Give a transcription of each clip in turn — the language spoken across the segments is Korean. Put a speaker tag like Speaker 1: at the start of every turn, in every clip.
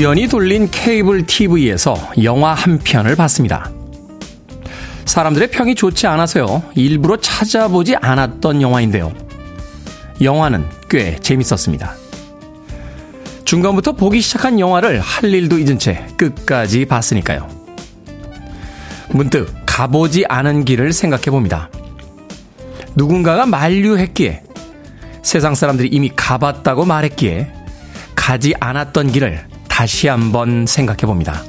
Speaker 1: 우연히 돌린 케이블 TV에서 영화 한 편을 봤습니다. 사람들의 평이 좋지 않아서요. 일부러 찾아보지 않았던 영화인데요. 영화는 꽤 재밌었습니다. 중간부터 보기 시작한 영화를 할 일도 잊은 채 끝까지 봤으니까요. 문득 가보지 않은 길을 생각해 봅니다. 누군가가 만류했기에 세상 사람들이 이미 가봤다고 말했기에 가지 않았던 길을 다시 한번 생각해 봅니다.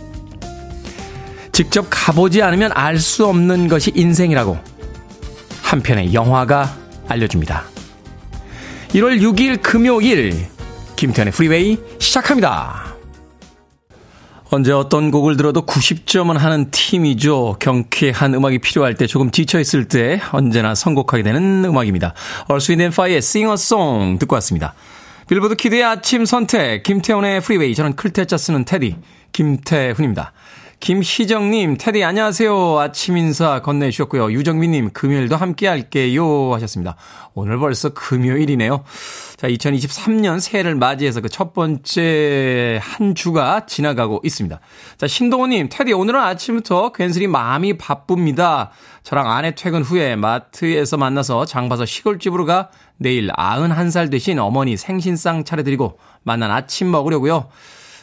Speaker 1: 직접 가보지 않으면 알 수 없는 것이 인생이라고 한편의 영화가 알려줍니다. 1월 6일 금요일 김태현의 프리웨이 시작합니다. 언제 어떤 곡을 들어도 90점은 하는 팀이죠. 경쾌한 음악이 필요할 때 조금 지쳐있을 때 언제나 선곡하게 되는 음악입니다. 얼스 윈 파이의 Sing a Song 듣고 왔습니다. 빌보드 키드의 아침 선택 김태훈의 프리웨이 저는 클 태 자 쓰는 테디 김태훈입니다. 김희정님, 테디 안녕하세요. 아침 인사 건네주셨고요. 유정민님, 금요일도 함께 할게요. 하셨습니다. 오늘 벌써 금요일이네요. 자, 2023년 새해를 맞이해서 그 첫 번째 한 주가 지나가고 있습니다. 자, 신동호님, 테디 오늘은 아침부터 괜스레 마음이 바쁩니다. 저랑 아내 퇴근 후에 마트에서 만나서 장 봐서 시골집으로 가 내일 91살 되신 어머니 생신상 차려드리고 만난 아침 먹으려고요.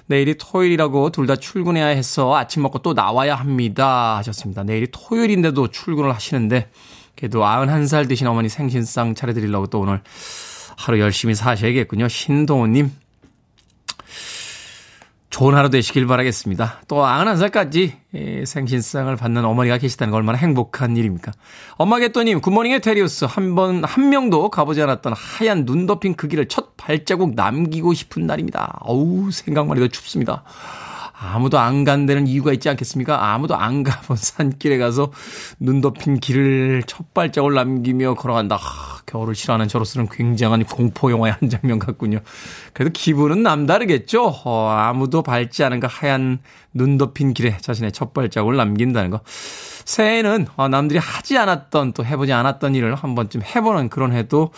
Speaker 1: 내일이 토요일이라고 둘 다 출근해야 해서 아침 먹고 또 나와야 합니다. 하셨습니다. 내일이 토요일인데도 출근을 하시는데, 그래도 91살 되신 어머니 생신상 차려드리려고 또 오늘 하루 열심히 사셔야겠군요. 신동호님, 좋은 하루 되시길 바라겠습니다. 또 91살까지 예, 생신상을 받는 어머니가 계시다는 건 얼마나 행복한 일입니까? 엄마 개또님, good morning의 테리우스. 한 번, 한 명도 가보지 않았던 하얀 눈 덮인 그 길을 첫 발자국 남기고 싶은 날입니다. 어우, 생각만 해도 춥습니다. 아무도 안 간다는 이유가 있지 않겠습니까? 아무도 안 가본 산길에 가서 눈 덮인 길을 첫 발자국을 남기며 걸어간다. 하, 겨울을 싫어하는 저로서는 굉장한 공포 영화의 한 장면 같군요. 그래도 기분은 남다르겠죠? 어, 아무도 밟지 않은 그 하얀 눈 덮인 길에 자신의 첫 발자국을 남긴다는 거. 새해에는 어, 남들이 하지 않았던 또 해보지 않았던 일을 한 번쯤 해보는 그런 해도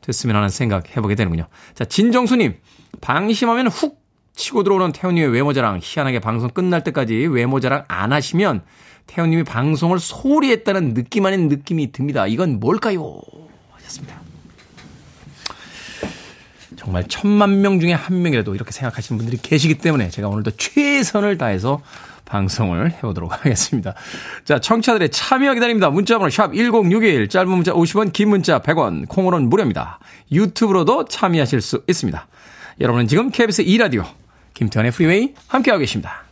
Speaker 1: 됐으면 하는 생각 해보게 되는군요. 자, 진정수님. 방심하면 훅 치고 들어오는 태훈님의 외모자랑 희한하게 방송 끝날 때까지 외모자랑 안 하시면 태훈님이 방송을 소홀히 했다는 느낌 아닌 느낌이 듭니다. 이건 뭘까요? 하셨습니다. 정말 천만 명 중에 한 명이라도 이렇게 생각하시는 분들이 계시기 때문에 제가 오늘도 최선을 다해서 방송을 해보도록 하겠습니다. 자, 청취자들의 참여 기다립니다. 문자번호 샵 1061, 짧은 문자 50원, 긴 문자 100원, 콩으로는 무료입니다. 유튜브로도 참여하실 수 있습니다. 여러분은 지금 KBS 2라디오 김태훈의 프리웨이 함께하고 계십니다.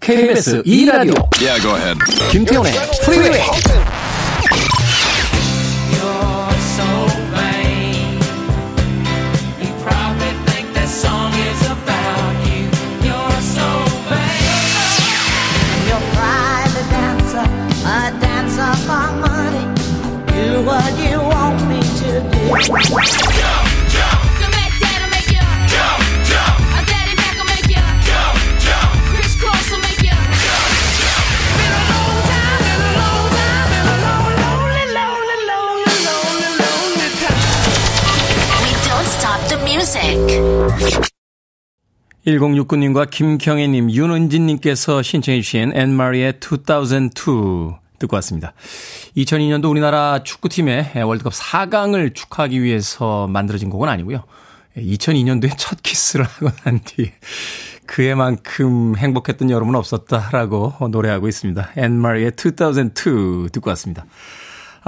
Speaker 1: KBS 2라디오 yeah, go ahead. 김태훈의 프리웨이 what you want me to do. 1069님과 김경애님, 윤은진님께서 신청해주신 앤마리의 2002 듣고 왔습니다. 2002년도 우리나라 축구팀의 월드컵 4강을 축하하기 위해서 만들어진 곡은 아니고요. 2002년도에 첫 키스를 하고 난뒤 그에만큼 행복했던 여름은 없었다라고 노래하고 있습니다. 앤마리의 2002 듣고 왔습니다.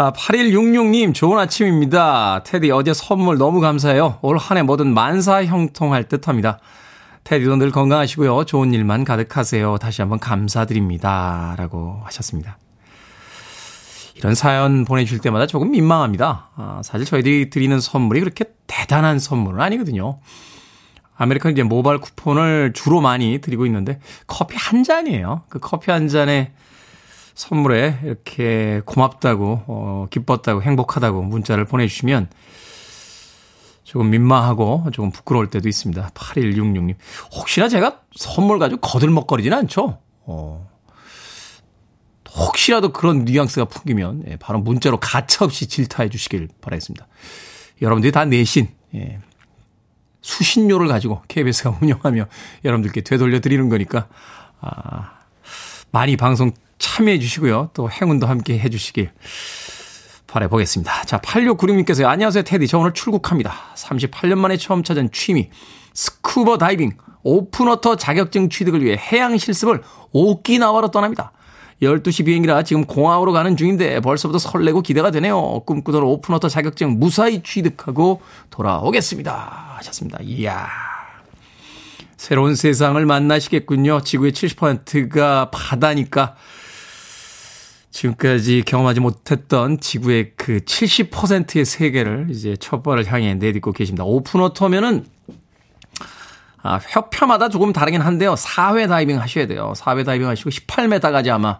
Speaker 1: 아, 8166님, 좋은 아침입니다. 테디, 어제 선물 너무 감사해요. 올 한 해 뭐든 만사 형통할 듯 합니다. 테디도 늘 건강하시고요. 좋은 일만 가득하세요. 다시 한번 감사드립니다. 라고 하셨습니다. 이런 사연 보내주실 때마다 조금 민망합니다. 아, 사실 저희들이 드리는 선물이 그렇게 대단한 선물은 아니거든요. 아메리카노 이제 모바일 쿠폰을 주로 많이 드리고 있는데 커피 한 잔이에요. 그 커피 한 잔에 선물에 이렇게 고맙다고, 어, 기뻤다고, 행복하다고 문자를 보내주시면 조금 민망하고 조금 부끄러울 때도 있습니다. 8166님. 혹시나 제가 선물 가지고 거들먹거리지는 않죠? 어. 혹시라도 그런 뉘앙스가 풍기면 예, 바로 문자로 가차없이 질타해 주시길 바라겠습니다. 여러분들이 다 내신 예, 수신료를 가지고 KBS가 운영하며 여러분들께 되돌려 드리는 거니까 아, 많이 방송 참여해 주시고요. 또 행운도 함께 해 주시길 바라보겠습니다. 자, 8696님께서요. 안녕하세요, 테디. 저 오늘 출국합니다. 38년 만에 처음 찾은 취미. 스쿠버 다이빙, open water 자격증 취득을 위해 해양 실습을 오키나와로 떠납니다. 12시 비행이라 지금 공항으로 가는 중인데 벌써부터 설레고 기대가 되네요. 꿈꾸던 open water 자격증 무사히 취득하고 돌아오겠습니다. 하셨습니다. 이야. 새로운 세상을 만나시겠군요. 지구의 70%가 바다니까 지금까지 경험하지 못했던 지구의 그 70%의 세계를 이제 첫 발을 향해 내딛고 계십니다. open water면은 아, 협회마다 조금 다르긴 한데요. 4회 다이빙 하셔야 돼요. 4회 다이빙 하시고 18m까지 아마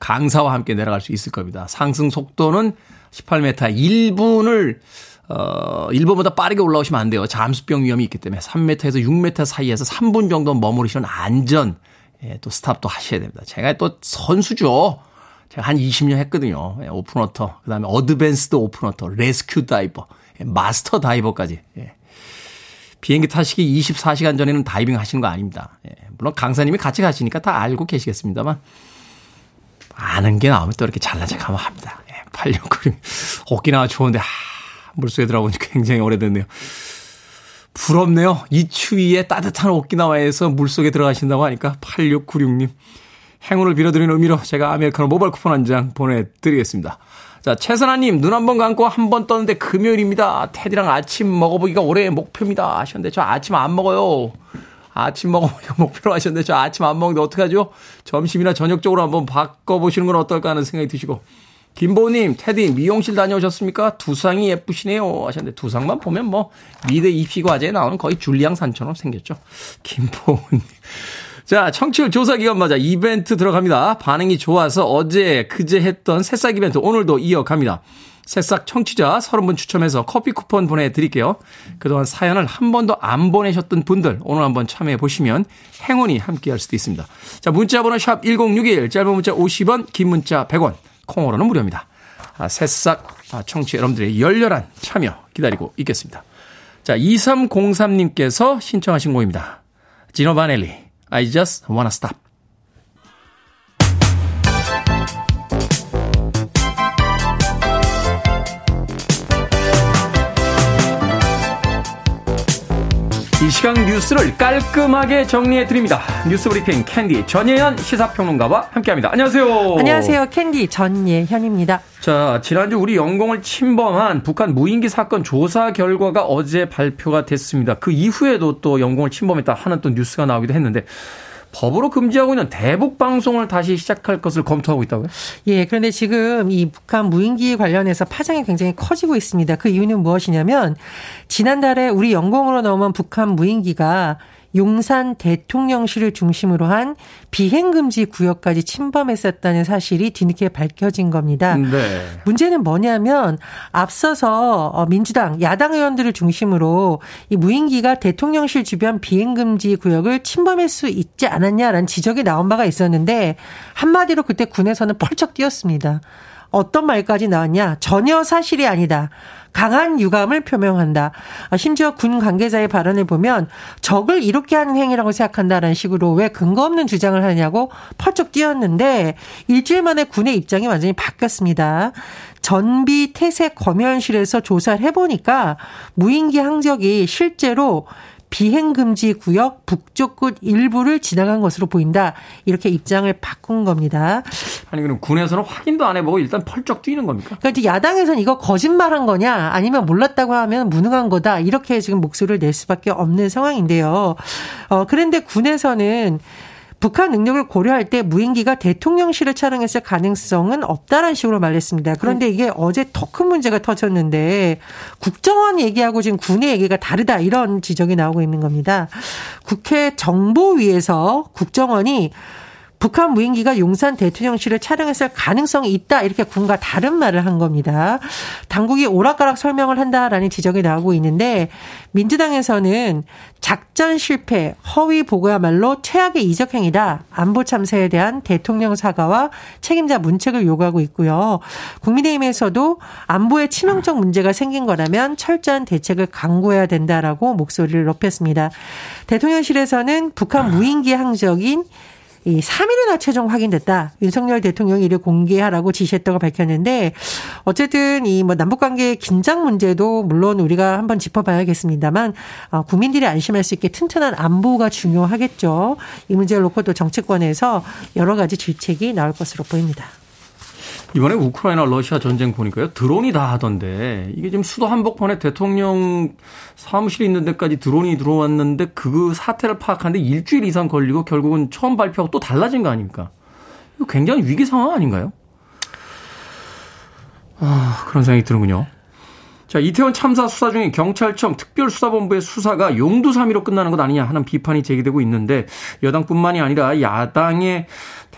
Speaker 1: 강사와 함께 내려갈 수 있을 겁니다. 상승 속도는 18m 1분을 어, 1분보다 빠르게 올라오시면 안 돼요. 잠수병 위험이 있기 때문에 3m에서 6m 사이에서 3분 정도 머무르시는 안전 예, 또 stop도 하셔야 됩니다. 제가 또 선수죠. 제가 한 20년 했거든요. 예, open water, 그 다음에 advanced open water, rescue diver, 예, 마스터 다이버까지. 예. 비행기 타시기 24시간 전에는 다이빙 하시는 거 아닙니다. 예, 물론 강사님이 같이 가시니까 다 알고 계시겠습니다만 아는 게 나오면 또 이렇게 잘나게 가면 합니다. 예, 8696. 오키나와 좋은데 하, 물속에 들어가보니까 굉장히 오래됐네요. 부럽네요. 이 추위에 따뜻한 오키나와에서 물속에 들어가신다고 하니까 8696님 행운을 빌어드리는 의미로 제가 아메리카노 모바일 쿠폰 한 장 보내드리겠습니다. 자, 최선아님, 눈 한 번 감고 한 번 떴는데 금요일입니다. 테디랑 아침 먹어보기가 올해의 목표입니다. 하셨는데, 저 아침 안 먹어요. 아침 먹어보기가 목표로 하셨는데, 저 아침 안 먹는데 어떡하죠? 점심이나 저녁 쪽으로 한번 바꿔보시는 건 어떨까 하는 생각이 드시고. 김보님, 테디, 미용실 다녀오셨습니까? 두상이 예쁘시네요. 하셨는데, 두상만 보면 뭐, 미대 입시과제에 나오는 거의 줄리앙 산처럼 생겼죠. 김보님. 자, 청취율 조사 기간 맞아 이벤트 들어갑니다. 반응이 좋아서 어제, 그제 했던 새싹 이벤트 오늘도 이어갑니다. 새싹 청취자 30분 추첨해서 커피 쿠폰 보내드릴게요. 그동안 사연을 한 번도 안 보내셨던 분들 오늘 한번 참여해 보시면 행운이 함께 할 수도 있습니다. 자, 문자 번호 샵 1061, 짧은 문자 50원, 긴 문자 100원, 콩으로는 무료입니다. 아, 새싹 아, 청취 여러분들의 열렬한 참여 기다리고 있겠습니다. 자, 2303님께서 신청하신 곡입니다. 지노 바넬리. I just wanna stop. 시간 뉴스를 깔끔하게 정리해 드립니다. 뉴스 브리핑 캔디 전예현 시사평론가와 함께합니다. 안녕하세요.
Speaker 2: 안녕하세요. 캔디 전예현입니다.
Speaker 1: 자, 지난주 우리 영공을 침범한 북한 무인기 사건 조사 결과가 어제 발표가 됐습니다. 그 이후에도 또 영공을 침범했다 하는 또 뉴스가 나오기도 했는데 법으로 금지하고 있는 대북 방송을 다시 시작할 것을 검토하고 있다고요?
Speaker 2: 예, 그런데 지금 이 북한 무인기 관련해서 파장이 굉장히 커지고 있습니다. 그 이유는 무엇이냐면 지난달에 우리 영공으로 넘은 북한 무인기가 용산 대통령실을 중심으로 한 비행금지 구역까지 침범했었다는 사실이 뒤늦게 밝혀진 겁니다. 네. 문제는 뭐냐면 앞서서 어, 민주당 야당 의원들을 중심으로 이 무인기가 대통령실 주변 비행금지 구역을 침범할 수 있지 않았냐라는 지적이 나온 바가 있었는데 한마디로 그때 군에서는 펄쩍 뛰었습니다. 어떤 말까지 나왔냐? 전혀 사실이 아니다. 강한 유감을 표명한다. 아, 심지어 군 관계자의 발언을 보면 적을 이롭게 하는 행위라고 생각한다라는 식으로 왜 근거 없는 주장을 하냐고 펄쩍 뛰었는데 일주일 만에 군의 입장이 완전히 바뀌었습니다. 전비 태세 검열실에서 조사를 해보니까 무인기 항적이 실제로 비행금지 구역 북쪽 끝 일부를 지나간 것으로 보인다. 이렇게 입장을 바꾼 겁니다.
Speaker 1: 아니, 그럼 군에서는 확인도 안 해보고 일단 펄쩍 뛰는 겁니까?
Speaker 2: 그러니까 이제 야당에서는 이거 거짓말한 거냐 아니면 몰랐다고 하면 무능한 거다. 이렇게 지금 목소리를 낼 수밖에 없는 상황인데요. 어, 그런데 군에서는 북한 능력을 고려할 때 무인기가 대통령실을 촬영했을 가능성은 없다라는 식으로 말했습니다. 그런데 이게 어제 더 큰 문제가 터졌는데 국정원 얘기하고 지금 군의 얘기가 다르다 이런 지적이 나오고 있는 겁니다. 국회 정보위에서 국정원이 북한 무인기가 용산 대통령실을 촬영했을 가능성이 있다 이렇게 군과 다른 말을 한 겁니다. 당국이 오락가락 설명을 한다라는 지적이 나오고 있는데 민주당에서는 작전 실패, 허위 보고야말로 최악의 이적행위다. 안보 참사에 대한 대통령 사과와 책임자 문책을 요구하고 있고요. 국민의힘에서도 안보에 치명적 문제가 생긴 거라면 철저한 대책을 강구해야 된다라고 목소리를 높였습니다. 대통령실에서는 북한 무인기 항적인 이 3일이나 최종 확인됐다. 윤석열 대통령이 이를 공개하라고 지시했다고 밝혔는데 어쨌든 이 뭐 남북 관계 긴장 문제도 물론 우리가 한번 짚어봐야겠습니다만 어, 국민들이 안심할 수 있게 튼튼한 안보가 중요하겠죠. 이 문제를 놓고 또 정치권에서 여러 가지 질책이 나올 것으로 보입니다.
Speaker 1: 이번에 우크라이나 러시아 전쟁 보니까요. 드론이 다 하던데 이게 지금 수도 한복판에 대통령 사무실이 있는 데까지 드론이 들어왔는데 그 사태를 파악하는데 일주일 이상 걸리고 결국은 처음 발표하고 또 달라진 거 아닙니까? 이거 굉장히 위기 상황 아닌가요? 아, 그런 생각이 드는군요. 자, 이태원 참사 수사 중에 경찰청 특별수사본부의 수사가 용두사미로 끝나는 것 아니냐 하는 비판이 제기되고 있는데 여당뿐만이 아니라 야당의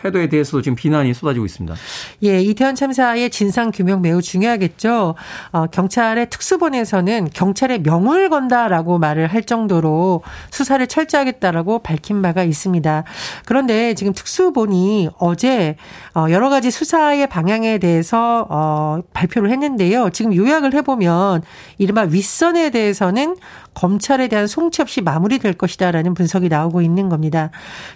Speaker 1: 태도에 대해서도 지금 비난이 쏟아지고 있습니다.
Speaker 2: 예, 이태원 참사의 진상 규명 매우 중요하겠죠. 어, 경찰의 특수본에서는 경찰의 명을 건다라고 말을 할 정도로 수사를 철저하겠다라고 밝힌 바가 있습니다. 그런데 지금 특수본이 어제 어, 여러 가지 수사의 방향에 대해서 어, 발표를 했는데요. 지금 요약을 해보면 이른바 윗선에 대해서는 검찰에 대한 송치 없이 마무리될 것이다라는 분석이 나오고 있는 겁니다.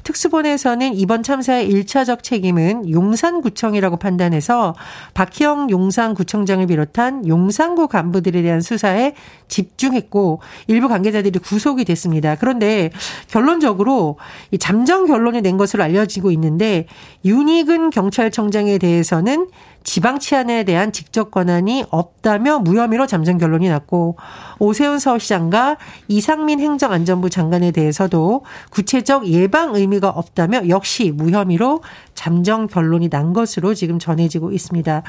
Speaker 2: 특수본에서는 이번 참사의 1차적 책임은 용산구청이라고 판단해서 박희영 용산구청장을 비롯한 용산구 간부들에 대한 수사에 집중했고 일부 관계자들이 구속이 됐습니다. 그런데 결론적으로 이 잠정 결론이 낸 것으로 알려지고 있는데 윤희근 경찰청장에 대해서는 지방 치안에 대한 직접 권한이 없다며 무혐의로 잠정 결론이 났고 오세훈 서울시장과 이상민 행정안전부 장관에 대해서도 구체적 예방 의미가 없다며 역시 무혐의로 잠정 결론이 난 것으로 지금 전해지고 있습니다.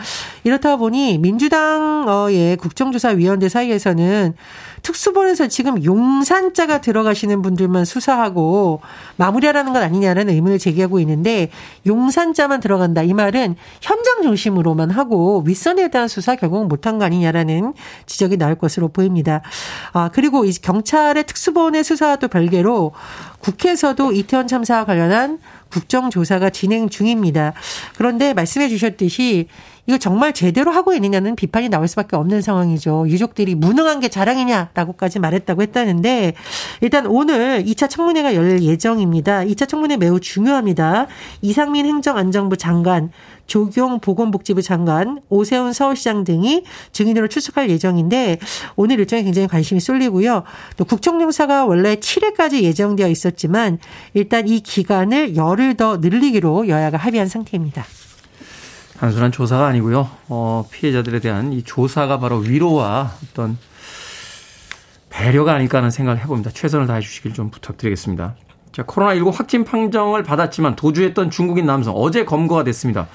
Speaker 2: 이렇다 보니 민주당의 국정조사위원회 사이에서는 특수본에서 지금 용산자가 들어가시는 분들만 수사하고 마무리하라는 건 아니냐라는 의문을 제기하고 있는데 용산자만 들어간다. 이 말은 현장 중심으로 만 하고 윗선에 대한 수사 결국은 못한 거 아니냐라는 지적이 나올 것으로 보입니다. 아, 그리고 이 경찰의 특수본의 수사와도 별개로 국회에서도 이태원 참사와 관련한 국정조사가 진행 중입니다. 그런데 말씀해 주셨듯이 이거 정말 제대로 하고 있느냐는 비판이 나올 수밖에 없는 상황이죠. 유족들이 무능한 게 자랑이냐라고까지 말했다고 했다는데 일단 오늘 2차 청문회가 열릴 예정입니다. 2차 청문회 매우 중요합니다. 이상민 행정안전부 장관, 조경 보건복지부 장관, 오세훈 서울시장 등이 증인으로 출석할 예정인데 오늘 일정에 굉장히 관심이 쏠리고요. 또 국정조사가 원래 7회까지 예정되어 있었지만 일단 이 기간을 열흘 더 늘리기로 여야가 합의한 상태입니다.
Speaker 1: 단순한 조사가 아니고요. 어, 피해자들에 대한 이 조사가 바로 위로와 어떤 배려가 아닐까 하는 생각을 해봅니다. 최선을 다해 주시길 좀 부탁드리겠습니다. 자, 코로나19 확진 판정을 받았지만 도주했던 중국인 남성 어제 검거가 됐습니다.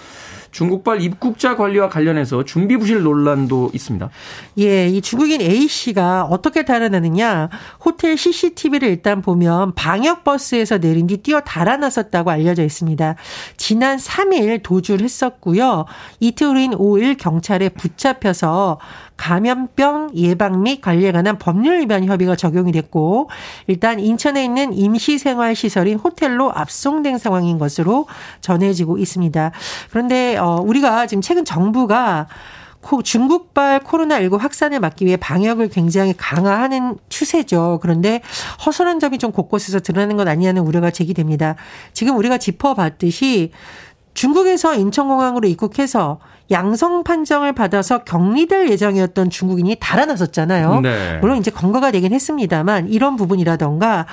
Speaker 1: 중국발 입국자 관리와 관련해서 준비 부실 논란도 있습니다.
Speaker 2: 예, 이 중국인 A 씨가 어떻게 달아나느냐? 호텔 CCTV를 일단 보면 방역 버스에서 내린 뒤 뛰어 달아났었다고 알려져 있습니다. 지난 3일 도주를 했었고요. 이틀 후인 5일 경찰에 붙잡혀서 감염병 예방 및 관리에 관한 법률 위반 협의가 적용이 됐고 일단 인천에 있는 임시생활시설인 호텔로 압송된 상황인 것으로 전해지고 있습니다. 그런데 어 우리가 지금 최근 정부가 중국발 코로나19 확산을 막기 위해 방역을 굉장히 강화하는 추세죠. 그런데 허술한 점이 좀 곳곳에서 드러나는 것 아니냐는 우려가 제기됩니다. 지금 우리가 짚어봤듯이 중국에서 인천공항으로 입국해서 양성 판정을 받아서 격리될 예정이었던 중국인이 달아났었잖아요. 네. 물론 이제 검거가 되긴 했습니다만 이런 부분이라던가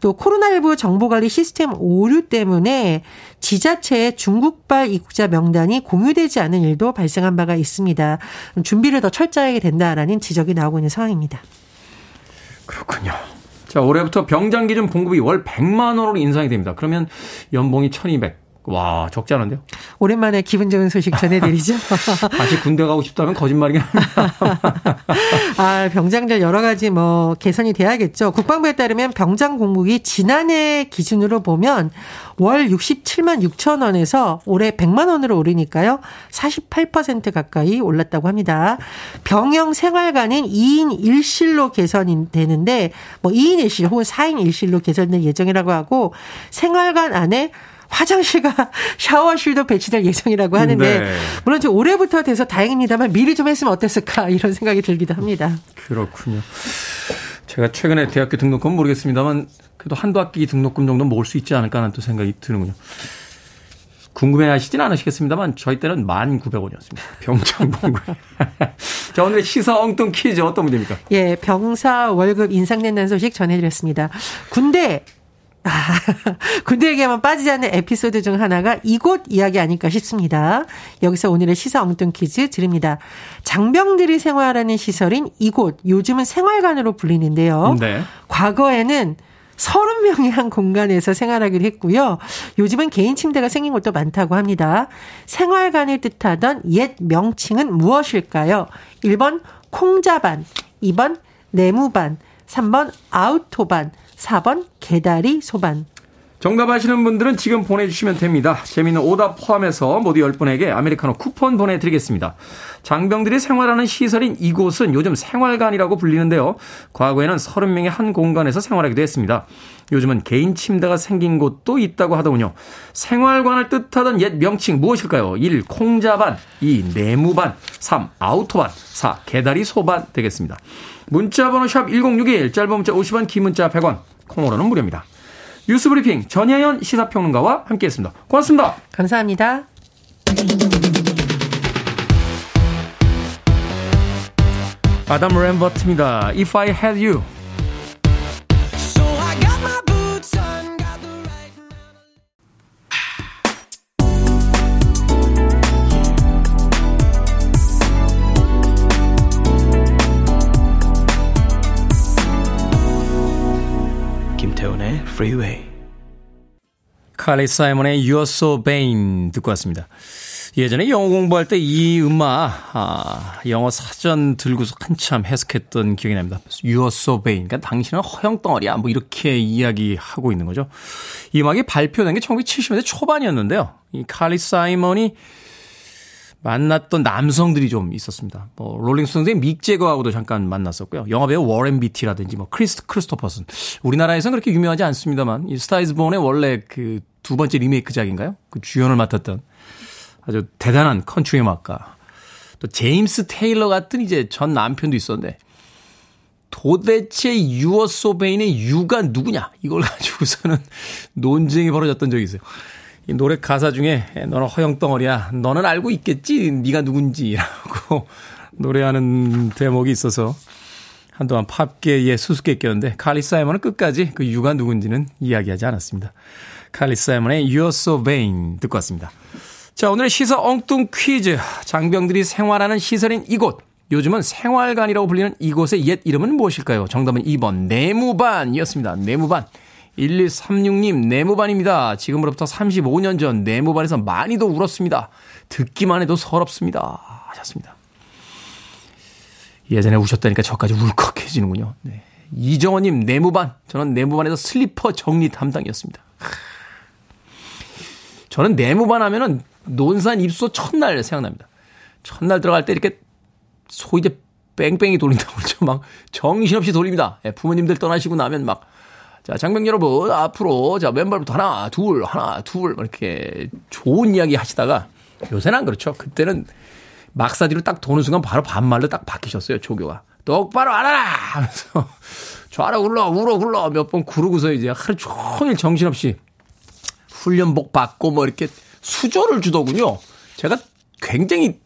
Speaker 2: 또 코로나19 정보관리 시스템 오류 때문에 지자체의 중국발 입국자 명단이 공유되지 않은 일도 발생한 바가 있습니다. 준비를 더 철저하게 된다라는 지적이 나오고 있는 상황입니다.
Speaker 1: 그렇군요. 자, 올해부터 병장 기준 봉급이 월 100만 원으로 인상이 됩니다. 그러면 연봉이 1200, 와, 적지 않은데요?
Speaker 2: 오랜만에 기분 좋은 소식 전해드리죠.
Speaker 1: 다시 군대 가고 싶다면 거짓말이긴 합니다.
Speaker 2: 아, 병장들 여러 가지 뭐 개선이 돼야겠죠. 국방부에 따르면 병장 공목이 지난해 기준으로 보면 월 67만 6천 원에서 올해 100만 원으로 오르니까요. 48% 가까이 올랐다고 합니다. 병영 생활관은 2인 1실로 개선이 되는데 뭐 2인 1실 혹은 4인 1실로 개선될 예정이라고 하고 생활관 안에 화장실과 샤워실도 배치될 예정이라고 하는데 네. 물론 좀 올해부터 돼서 다행입니다만 미리 좀 했으면 어땠을까 이런 생각이 들기도 합니다.
Speaker 1: 그렇군요. 제가 최근에 대학교 등록금 모르겠습니다만 그래도 한두 학기 등록금 정도 먹을 수 있지 않을까 하는 또 생각이 드는군요. 궁금해 하시진 않으시겠습니다만 저희 때는 1,900원이었습니다. 병장 봉급. 자, 오늘의 시사 엉뚱 퀴즈 어떤 문제입니까?
Speaker 2: 예, 병사 월급 인상된다는 소식 전해드렸습니다. 군대 아, 군대 얘기하면 빠지지 않는 에피소드 중 하나가 이곳 이야기 아닐까 싶습니다. 여기서 오늘의 시사 엉뚱 퀴즈 드립니다. 장병들이 생활하는 시설인 이곳, 요즘은 생활관으로 불리는데요. 네. 과거에는 30명이 한 공간에서 생활하기로 했고요. 요즘은 개인 침대가 생긴 곳도 많다고 합니다. 생활관을 뜻하던 옛 명칭은 무엇일까요? 1번 콩자반, 2번 네무반, 3번 아우토반, 4번 개다리 소반.
Speaker 1: 정답 아시는 분들은 지금 보내주시면 됩니다. 재미있는 오답 포함해서 모두 10분에게 아메리카노 쿠폰 보내드리겠습니다. 장병들이 생활하는 시설인 이곳은 요즘 생활관이라고 불리는데요. 과거에는 30명이 한 공간에서 생활하기도 했습니다. 요즘은 개인 침대가 생긴 곳도 있다고 하더군요. 생활관을 뜻하던 옛 명칭 무엇일까요? 1. 콩자반 2. 네무반 3. 아우토반 4. 개다리 소반 되겠습니다. 문자번호 샵 1061, 짧은 문자 50원, 긴 문자 100원, 콩으로는 무료입니다. 뉴스브리핑 전혜연 시사평론가와 함께했습니다. 고맙습니다.
Speaker 2: 감사합니다.
Speaker 1: 아담 램버트입니다. If I Had You. Freeway. 칼리 사이먼의 You're So Vain 듣고 왔습니다. 예전에 영어 공부할 때 이 음악, 아, 영어 사전 들고서 한참 해석했던 기억이 납니다. You're so vain. 그러니까 당신은 허영덩어리야. 뭐 이렇게 이야기하고 있는 거죠. 이 음악이 발표된 게 1970년대 초반이었는데요. 이 칼리 사이먼이 만났던 남성들이 좀 있었습니다. 뭐 롤링스톤스의 믹 재거하고도 잠깐 만났었고요. 영화배우 워렌 비티라든지 뭐 크리스 크리스토퍼슨. 우리나라에서는 그렇게 유명하지 않습니다만 이 Star Is Born의 원래 그 두 번째 리메이크작인가요? 그 주연을 맡았던 아주 대단한 컨트리 음악가. 또 제임스 테일러 같은 이제 전 남편도 있었는데 도대체 You're So Vain의 you가 누구냐? 이걸 가지고서는 논쟁이 벌어졌던 적이 있어요. 이 노래 가사 중에 너는 허영덩어리야. 너는 알고 있겠지. 네가 누군지라고 노래하는 대목이 있어서 한동안 팝계에 수수께끼였는데 칼리 사이먼은 끝까지 그 유가 누군지는 이야기하지 않았습니다. 칼리 사이먼의 You're So Vain 듣고 왔습니다. 자, 오늘의 시사 엉뚱 퀴즈. 장병들이 생활하는 시설인 이곳. 요즘은 생활관이라고 불리는 이곳의 옛 이름은 무엇일까요? 정답은 2번 내무반이었습니다. 내무반. 1136님, 내무반입니다. 지금으로부터 35년 전 내무반에서 많이도 울었습니다. 듣기만 해도 서럽습니다. 하셨습니다. 예전에 우셨다니까 저까지 울컥해지는군요. 네. 이정원님, 내무반. 저는 내무반에서 슬리퍼 정리 담당이었습니다. 저는 내무반 하면은 논산 입소 첫날 생각납니다. 첫날 들어갈 때 이렇게 소 이제 뺑뺑이 돌린다고 그러죠. 막 정신없이 돌립니다. 예, 부모님들 떠나시고 나면 막 자, 장병 여러분, 앞으로, 자, 왼발부터 하나, 둘, 하나, 둘, 이렇게 좋은 이야기 하시다가 요새는 안 그렇죠. 그때는 막사디로 딱 도는 순간 바로 반말로 딱 바뀌셨어요, 조교가. 똑바로 알아라! 하면서 좌로 굴러, 우로 굴러 몇 번 구르고서 이제 하루 종일 정신없이 훈련복 받고 뭐 이렇게 수저를 주더군요. 제가 굉장히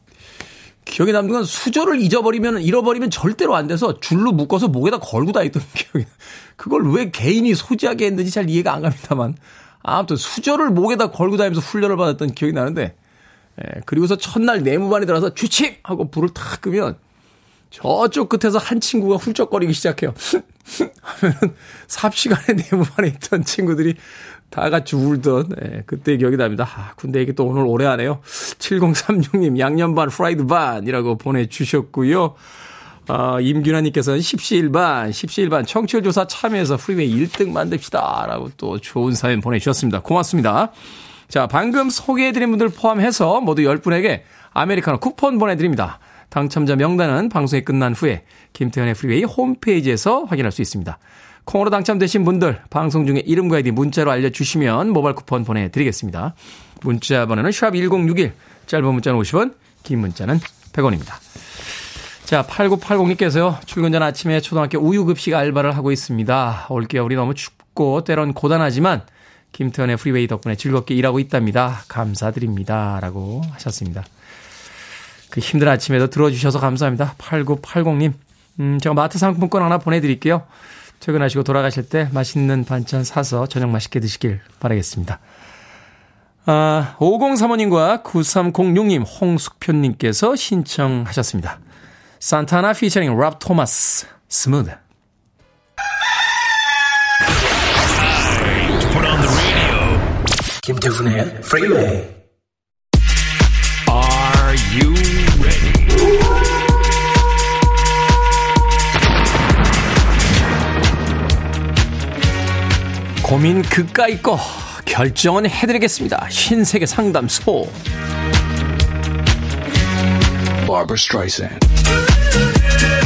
Speaker 1: 기억에 남는 건 수저를 잊어버리면 잃어버리면 절대로 안 돼서 줄로 묶어서 목에다 걸고 다녔던 기억이. 그걸 왜 개인이 소지하게 했는지 잘 이해가 안 갑니다만 아무튼 수저를 목에다 걸고 다니면서 훈련을 받았던 기억이 나는데 예, 그리고서 첫날 내무반에 들어서 취침 하고 불을 탁 끄면 저쪽 끝에서 한 친구가 훌쩍거리기 시작해요. 하면은 삽시간에 내무반에 있던 친구들이 다 같이 울던 예, 그때 기억이 납니다. 아, 군대 얘기 또 오늘 오래 하네요. 7036님 양념 반 프라이드 반이라고 보내주셨고요. 어, 임균아님께서는 십시일반, 십시일반 청취율 조사 참여해서 프리웨이 1등 만듭시다. 라고 또 좋은 사연 보내주셨습니다. 고맙습니다. 자, 방금 소개해드린 분들 포함해서 모두 10분에게 아메리카노 쿠폰 보내드립니다. 당첨자 명단은 방송이 끝난 후에 김태훈의 프리웨이 홈페이지에서 확인할 수 있습니다. 콩으로 당첨되신 분들 방송 중에 이름과 아이디 문자로 알려주시면 모바일 쿠폰 보내드리겠습니다. 문자 번호는 샵1061 짧은 문자는 50원 긴 문자는 100원입니다. 자 8980님께서요. 출근 전 아침에 초등학교 우유급식 알바를 하고 있습니다. 올겨울이 너무 춥고 때론 고단하지만 김태훈의 프리웨이 덕분에 즐겁게 일하고 있답니다. 감사드립니다. 라고 하셨습니다. 그 힘든 아침에도 들어주셔서 감사합니다. 8980님. 음, 제가 마트 상품권 하나 보내드릴게요. 퇴근하시고 돌아가실 때 맛있는 반찬 사서 저녁 맛있게 드시길 바라겠습니다. 아, 5035님과 9306님, 홍숙표님께서 신청하셨습니다. 산타나 피처링 랍 토마스, Smooth. 김태훈의 프리웨이 Are you 고민 그까이 거 결정은 해드리겠습니다. 신세계 상담소.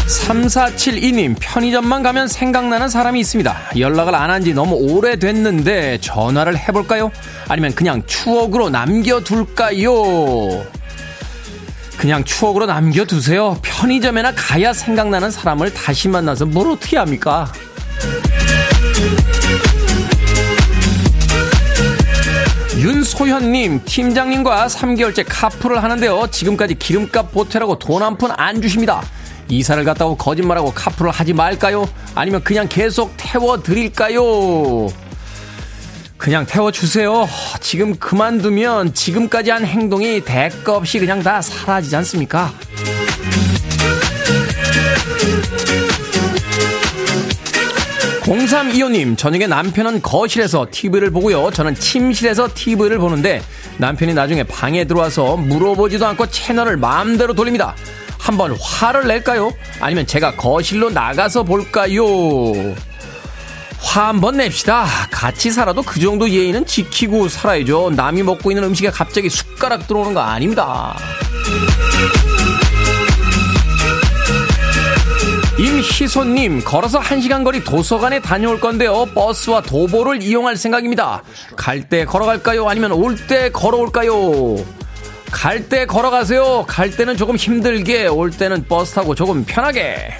Speaker 1: 3472님, 편의점만 가면 생각나는 사람이 있습니다. 연락을 안 한 지 너무 오래됐는데 전화를 해볼까요? 아니면 그냥 추억으로 남겨둘까요? 그냥 추억으로 남겨두세요. 편의점에나 가야 생각나는 사람을 다시 만나서 뭘 어떻게 합니까? 윤소현님, 팀장님과 3개월째 카풀을 하는데요. 지금까지 기름값 보태라고 돈 한 푼 안 주십니다. 이사를 갔다고 거짓말하고 카풀을 하지 말까요? 아니면 그냥 계속 태워드릴까요? 그냥 태워주세요. 지금 그만두면 지금까지 한 행동이 대가 없이 그냥 다 사라지지 않습니까? 0325님, 저녁에 남편은 거실에서 TV를 보고요. 저는 침실에서 TV를 보는데 남편이 나중에 방에 들어와서 물어보지도 않고 채널을 마음대로 돌립니다. 한번 화를 낼까요? 아니면 제가 거실로 나가서 볼까요? 화 한번 냅시다. 같이 살아도 그 정도 예의는 지키고 살아야죠. 남이 먹고 있는 음식에 갑자기 숟가락 들어오는 거 아닙니다. 임희소님, 걸어서 1시간 거리 도서관에 다녀올 건데요. 버스와 도보를 이용할 생각입니다. 갈 때 걸어갈까요? 아니면 올 때 걸어올까요? 갈 때 걸어가세요. 갈 때는 조금 힘들게, 올 때는 버스 타고 조금 편하게.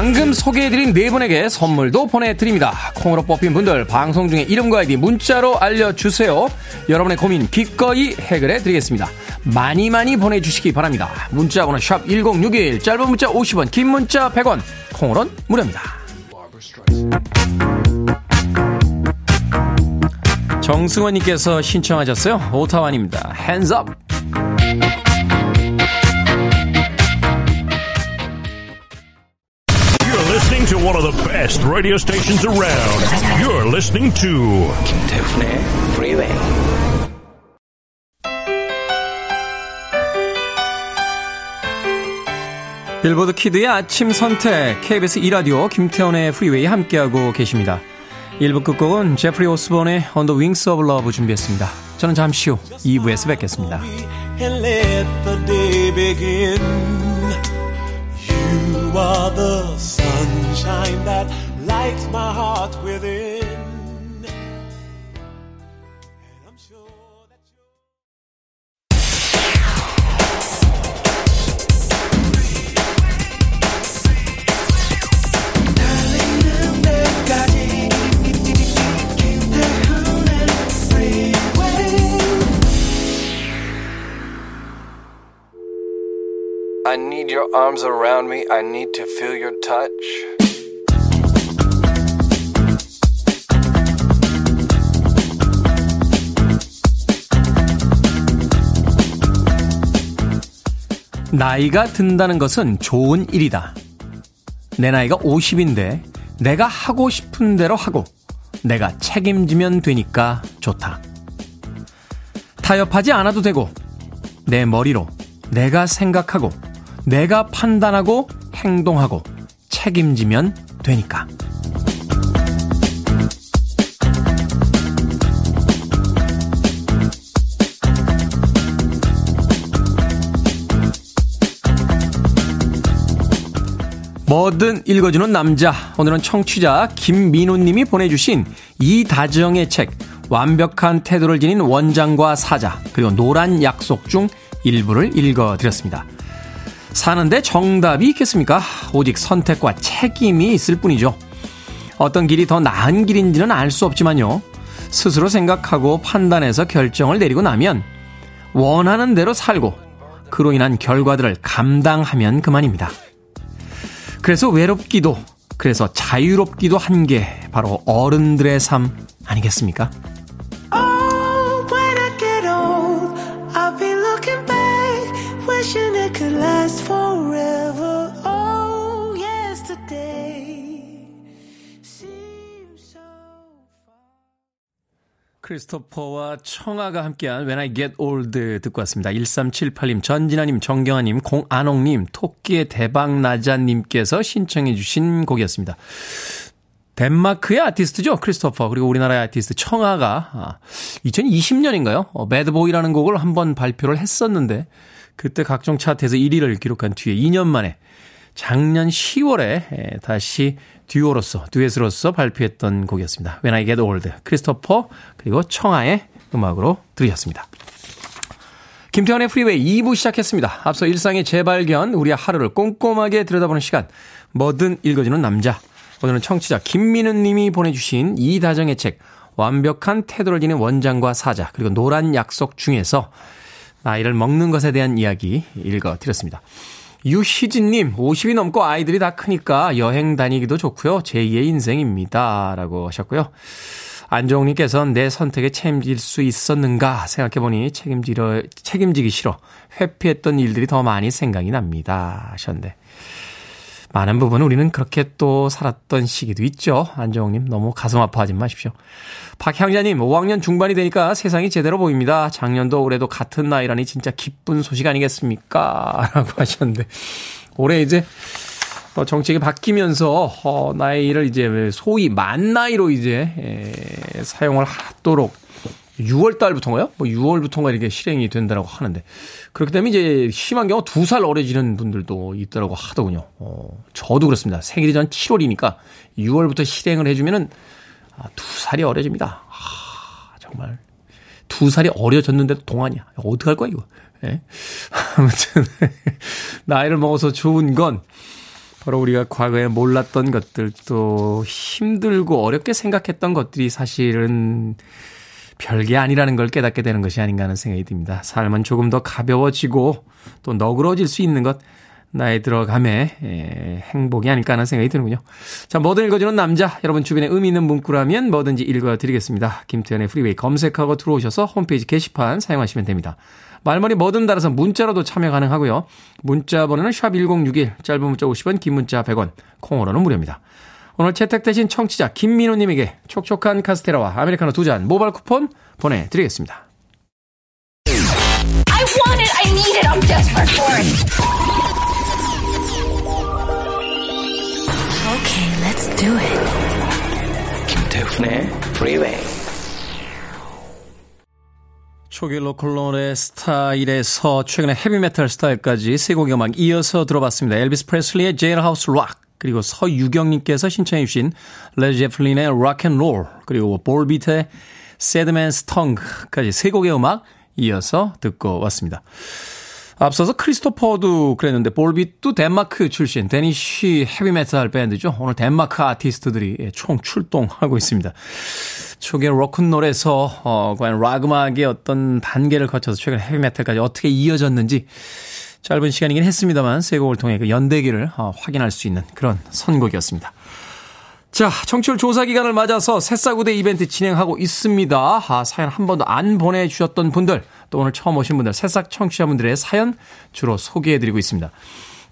Speaker 1: 방금 소개해드린 네 분에게 선물도 보내드립니다. 콩으로 뽑힌 분들 방송 중에 이름과 아이디 문자로 알려주세요. 여러분의 고민 기꺼이 해결해 드리겠습니다. 많이 많이 보내주시기 바랍니다. 문자번호 샵 1061, 짧은 문자 50원, 긴 문자 100원, 콩으로는 무료입니다. 정승원님께서 신청하셨어요. 오타완입니다. Up! One of the best radio stations around. You're listening to 김태훈의 Freeway. 빌보드 키드의 아침 선택 KBS 2라디오 김태훈의 프리웨이 함께하고 계십니다. 1부 끝곡은 제프리 오스본의 On the Wings of Love 준비했습니다. 저는 잠시 후 2부에서 뵙겠습니다. You are the that lights my heart within. I need your arms around me. I need to feel your touch. 나이가 든다는 것은 좋은 일이다. 내 나이가 50인데 내가 하고 싶은 대로 하고 내가 책임지면 되니까 좋다. 타협하지 않아도 되고 내 머리로 내가 생각하고 내가 판단하고 행동하고 책임지면 되니까. 뭐든 읽어주는 남자. 오늘은 청취자 김민호 님이 보내주신 이다정의 책, 완벽한 태도를 지닌 원장과 사자, 그리고 노란 약속 중 일부를 읽어드렸습니다. 사는데 정답이 있겠습니까? 오직 선택과 책임이 있을 뿐이죠. 어떤 길이 더 나은 길인지는 알 수 없지만요. 스스로 생각하고 판단해서 결정을 내리고 나면 원하는 대로 살고 그로 인한 결과들을 감당하면 그만입니다. 그래서 외롭기도, 그래서 자유롭기도 한 게 바로 어른들의 삶 아니겠습니까? Oh, 크리스토퍼와 청아가 함께한 When I Get Old 듣고 왔습니다. 1378님, 전진아님, 정경아님, 공안옥님, 토끼의 대박나자님께서 신청해 주신 곡이었습니다. 덴마크의 아티스트죠. 크리스토퍼. 그리고 우리나라의 아티스트 청하가 아, 2020년인가요? 어, Bad Boy라는 곡을 한번 발표를 했었는데 그때 각종 차트에서 1위를 기록한 뒤에 2년 만에 작년 10월에 다시 듀오로서, 듀엣으로서 발표했던 곡이었습니다. When I Get Old. 크리스토퍼, 그리고 청하의 음악으로 들으셨습니다. 김태훈의 프리웨이 2부 시작했습니다. 앞서 일상의 재발견, 우리의 하루를 꼼꼼하게 들여다보는 시간, 뭐든 읽어주는 남자. 오늘은 청취자 김민우 님이 보내주신 이다정의 책, 완벽한 태도를 지닌 원장과 사자, 그리고 노란 약속 중에서 나이를 먹는 것에 대한 이야기 읽어드렸습니다. 유희진님, 50이 넘고 아이들이 다 크니까 여행 다니기도 좋고요. 제2의 인생입니다. 라고 하셨고요. 안정욱님께서는 내 선택에 책임질 수 있었는가 생각해보니 책임지려, 책임지기 싫어. 회피했던 일들이 더 많이 생각이 납니다. 하셨는데. 많은 부분은 우리는 그렇게 또 살았던 시기도 있죠. 안정욱님, 너무 가슴 아파하지 마십시오. 박향자님, 5학년 중반이 되니까 세상이 제대로 보입니다. 작년도 올해도 같은 나이라니 진짜 기쁜 소식 아니겠습니까? 라고 하셨는데, 올해 이제, 어, 정책이 바뀌면서, 어, 나이를 이제 소위 만 나이로 이제, 에, 사용을 하도록 6월 달부터인가요? 뭐 6월부터인가 이렇게 실행이 된다라고 하는데 그렇기 때문에 이제 심한 경우 두 살 어려지는 분들도 있다라고 하더군요. 어, 저도 그렇습니다. 생일이 전 7월이니까 6월부터 실행을 해주면은 아, 두 살이 어려집니다. 아, 정말 두 살이 어려졌는데도 동안이야. 어떡할 거야 이거? 예? 아무튼 나이를 먹어서 좋은 건 바로 우리가 과거에 몰랐던 것들 또 힘들고 어렵게 생각했던 것들이 사실은 별게 아니라는 걸 깨닫게 되는 것이 아닌가 하는 생각이 듭니다. 삶은 조금 더 가벼워지고 또 너그러질 수 있는 것 나이 들어감에 에, 행복이 아닐까 하는 생각이 드는군요. 자, 뭐든 읽어주는 남자. 여러분 주변에 의미 있는 문구라면 뭐든지 읽어드리겠습니다. 김태훈의 프리웨이 검색하고 들어오셔서 홈페이지 게시판 사용하시면 됩니다. 말머리 뭐든 달아서 문자로도 참여 가능하고요. 문자 번호는 샵1061, 짧은 문자 50원, 긴 문자 100원, 콩으로는 무료입니다. 오늘 채택되신 청취자 김민호님에게 촉촉한 카스테라와 아메리카노 두 잔 모바일 쿠폰 보내드리겠습니다. I want it, I need it, I'm desperate for it. Okay, let's do it. 김태훈의 Freeway. 초기 로컬론의 스타일에서 최근에 헤비메탈 스타일까지 세 곡의 음악 이어서 들어봤습니다. 엘비스 프레슬리의 제일하우스 락, 그리고 서유경님께서 신청해 주신 레드 제플린의 Rock and Roll 그리고 볼비트의 Sad Man's Tongue까지 세 곡의 음악 이어서 듣고 왔습니다. 앞서서 크리스토퍼도 그랬는데 볼비트도 덴마크 출신 Danish 헤비메탈 밴드죠. 오늘 덴마크 아티스트들이 총 출동하고 있습니다. 초기 로큰롤에서 어, 과연 락 음악의 어떤 단계를 거쳐서 최근 헤비메탈까지 어떻게 이어졌는지 짧은 시간이긴 했습니다만 세 곡을 통해 그 연대기를 어, 확인할 수 있는 그런 선곡이었습니다. 자, 청취율 조사 기간을 맞아서 새싹우대 이벤트 진행하고 있습니다. 아, 사연 한 번도 안 보내주셨던 분들, 또 오늘 처음 오신 분들, 새싹 청취자분들의 사연 주로 소개해드리고 있습니다.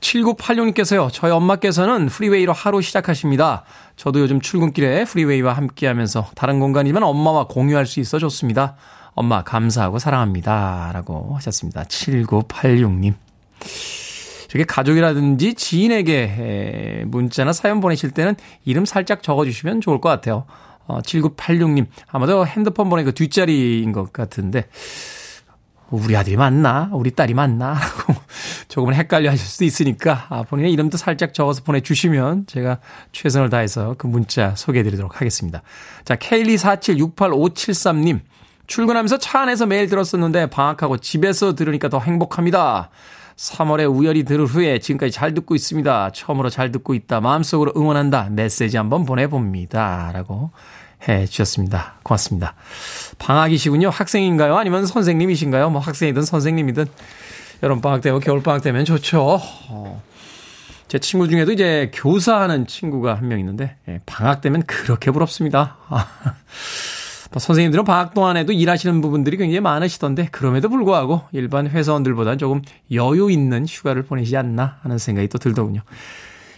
Speaker 1: 7986님께서요, 저희 엄마께서는 프리웨이로 하루 시작하십니다. 저도 요즘 출근길에 프리웨이와 함께 하면서 다른 공간이지만 엄마와 공유할 수 있어 좋습니다. 엄마 감사하고 사랑합니다. 라고 하셨습니다. 7986님. 이렇게 가족이라든지 지인에게 문자나 사연 보내실 때는 이름 살짝 적어주시면 좋을 것 같아요. 어, 7986님. 아마도 핸드폰 번호 그 뒷자리인 것 같은데. 우리 아들이 맞나? 우리 딸이 맞나? 조금은 헷갈려 하실 수도 있으니까 아, 본인의 이름도 살짝 적어서 보내주시면 제가 최선을 다해서 그 문자 소개해 드리도록 하겠습니다. 자, K124768573님. 출근하면서 차 안에서 매일 들었었는데 방학하고 집에서 들으니까 더 행복합니다. 3월에 우열이 들을 후에 지금까지 잘 듣고 있습니다. 처음으로 잘 듣고 있다. 마음속으로 응원한다. 메시지 한번 보내봅니다. 라고 해 주셨습니다. 고맙습니다. 방학이시군요. 학생인가요? 아니면 선생님이신가요? 뭐 학생이든 선생님이든 여름방학 되고 겨울방학 되면 좋죠. 어. 제 친구 중에도 이제 교사하는 친구가 한 명 있는데 예, 방학 되면 그렇게 부럽습니다. 뭐 선생님들은 방학 동안에도 일하시는 부분들이 굉장히 많으시던데 그럼에도 불구하고 일반 회사원들보다는 조금 여유 있는 휴가를 보내지 않나 하는 생각이 또 들더군요.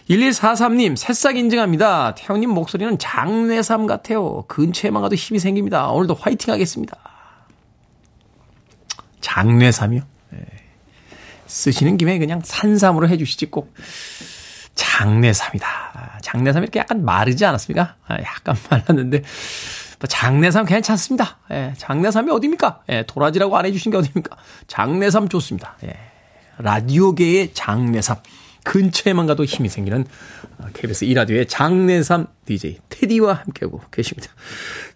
Speaker 1: 1143님, 새싹 인증합니다. 태훈님 목소리는 장내삼 같아요. 근처에만 가도 힘이 생깁니다. 오늘도 화이팅 하겠습니다. 장내삼이요? 네. 쓰시는 김에 그냥 산삼으로 해주시지 꼭 장내삼이다. 장내삼 이렇게 약간 마르지 않았습니까? 아, 약간 말랐는데 장내삼 괜찮습니다. 예, 장내삼이 어딥니까? 예, 도라지라고 안 해주신 게 어딥니까? 장뇌삼 좋습니다. 예, 라디오계의 장뇌삼. 근처에만 가도 힘이 생기는 KBS 어, 2라디오의 장뇌삼 DJ 테디와 함께하고 계십니다.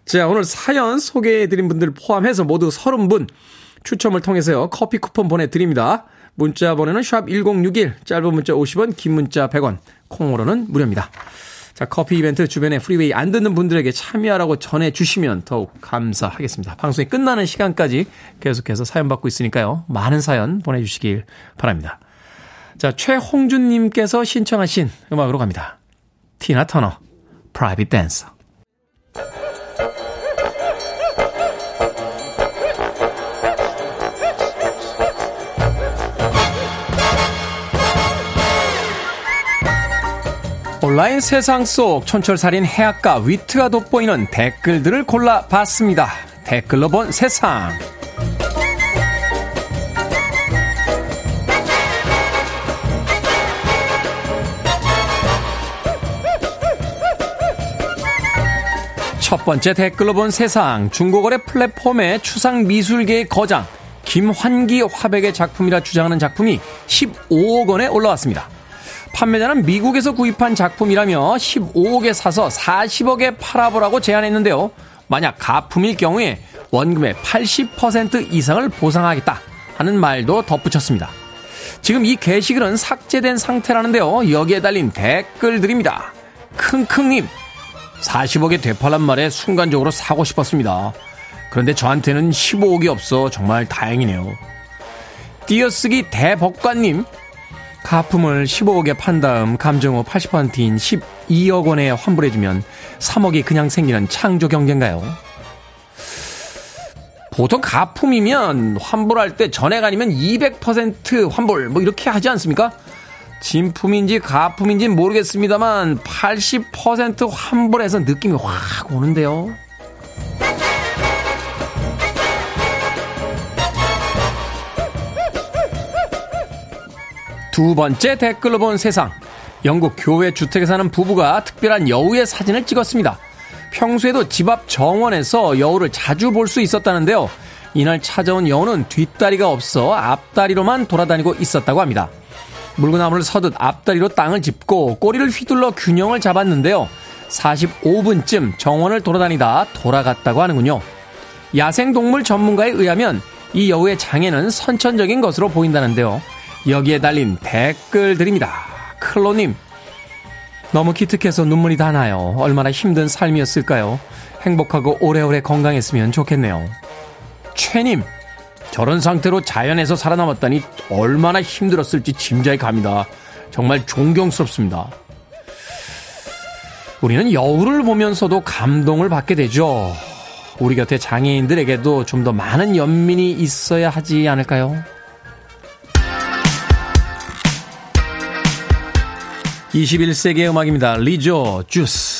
Speaker 1: 자, 오늘 사연 소개해드린 분들 포함해서 모두 30분 추첨을 통해서요, 커피 쿠폰 보내드립니다. 문자 번호는 샵 1061, 짧은 문자 50원, 긴 문자 100원, 콩으로는 무료입니다. 자, 커피 이벤트 주변에 프리웨이 안 듣는 분들에게 참여하라고 전해주시면 더욱 감사하겠습니다. 방송이 끝나는 시간까지 계속해서 사연 받고 있으니까요. 많은 사연 보내주시길 바랍니다. 자, 최홍준님께서 신청하신 음악으로 갑니다. 티나 터너, 프라이빗 댄서. 온라인 세상 속 촌철살인 해악과 위트가 돋보이는 댓글들을 골라봤습니다. 댓글로 본 세상. 첫 번째 댓글로 본 세상 중고거래 플랫폼의 추상 미술계의 거장 김환기 화백의 작품이라 주장하는 작품이 15억 원에 올라왔습니다. 판매자는 미국에서 구입한 작품이라며 15억에 사서 40억에 팔아보라고 제안했는데요. 만약 가품일 경우에 원금의 80% 이상을 보상하겠다 하는 말도 덧붙였습니다. 지금 이 게시글은 삭제된 상태라는데요. 여기에 달린 댓글들입니다. 킁킁님, 40억에 되팔란 말에 순간적으로 사고 싶었습니다. 그런데 저한테는 15억이 없어 정말 다행이네요. 띄어쓰기 대법관님, 가품을 15억에 판 다음 감정후 80%인 12억 원에 환불해주면 3억이 그냥 생기는 창조 경제인가요? 보통 가품이면 환불할 때 전액 아니면 200% 환불 뭐 이렇게 하지 않습니까? 진품인지 가품인지 모르겠습니다만 80% 환불해서 느낌이 확 오는데요. 두 번째 댓글로 본 세상. 영국 교회 주택에 사는 부부가 특별한 여우의 사진을 찍었습니다. 평소에도 집 앞 정원에서 여우를 자주 볼 수 있었다는데요. 이날 찾아온 여우는 뒷다리가 없어 앞다리로만 돌아다니고 있었다고 합니다. 물구나무를 서듯 앞다리로 땅을 짚고 꼬리를 휘둘러 균형을 잡았는데요. 45분쯤 정원을 돌아다니다 돌아갔다고 하는군요. 야생동물 전문가에 의하면 이 여우의 장애는 선천적인 것으로 보인다는데요. 여기에 달린 댓글들입니다. 클로님, 너무 기특해서 눈물이 다 나요. 얼마나 힘든 삶이었을까요? 행복하고 오래오래 건강했으면 좋겠네요. 최님, 저런 상태로 자연에서 살아남았다니 얼마나 힘들었을지 짐작이 갑니다. 정말 존경스럽습니다. 우리는 여우를 보면서도 감동을 받게 되죠. 우리 곁에 장애인들에게도 좀 더 많은 연민이 있어야 하지 않을까요? 21세기의 음악입니다. 리조 주스.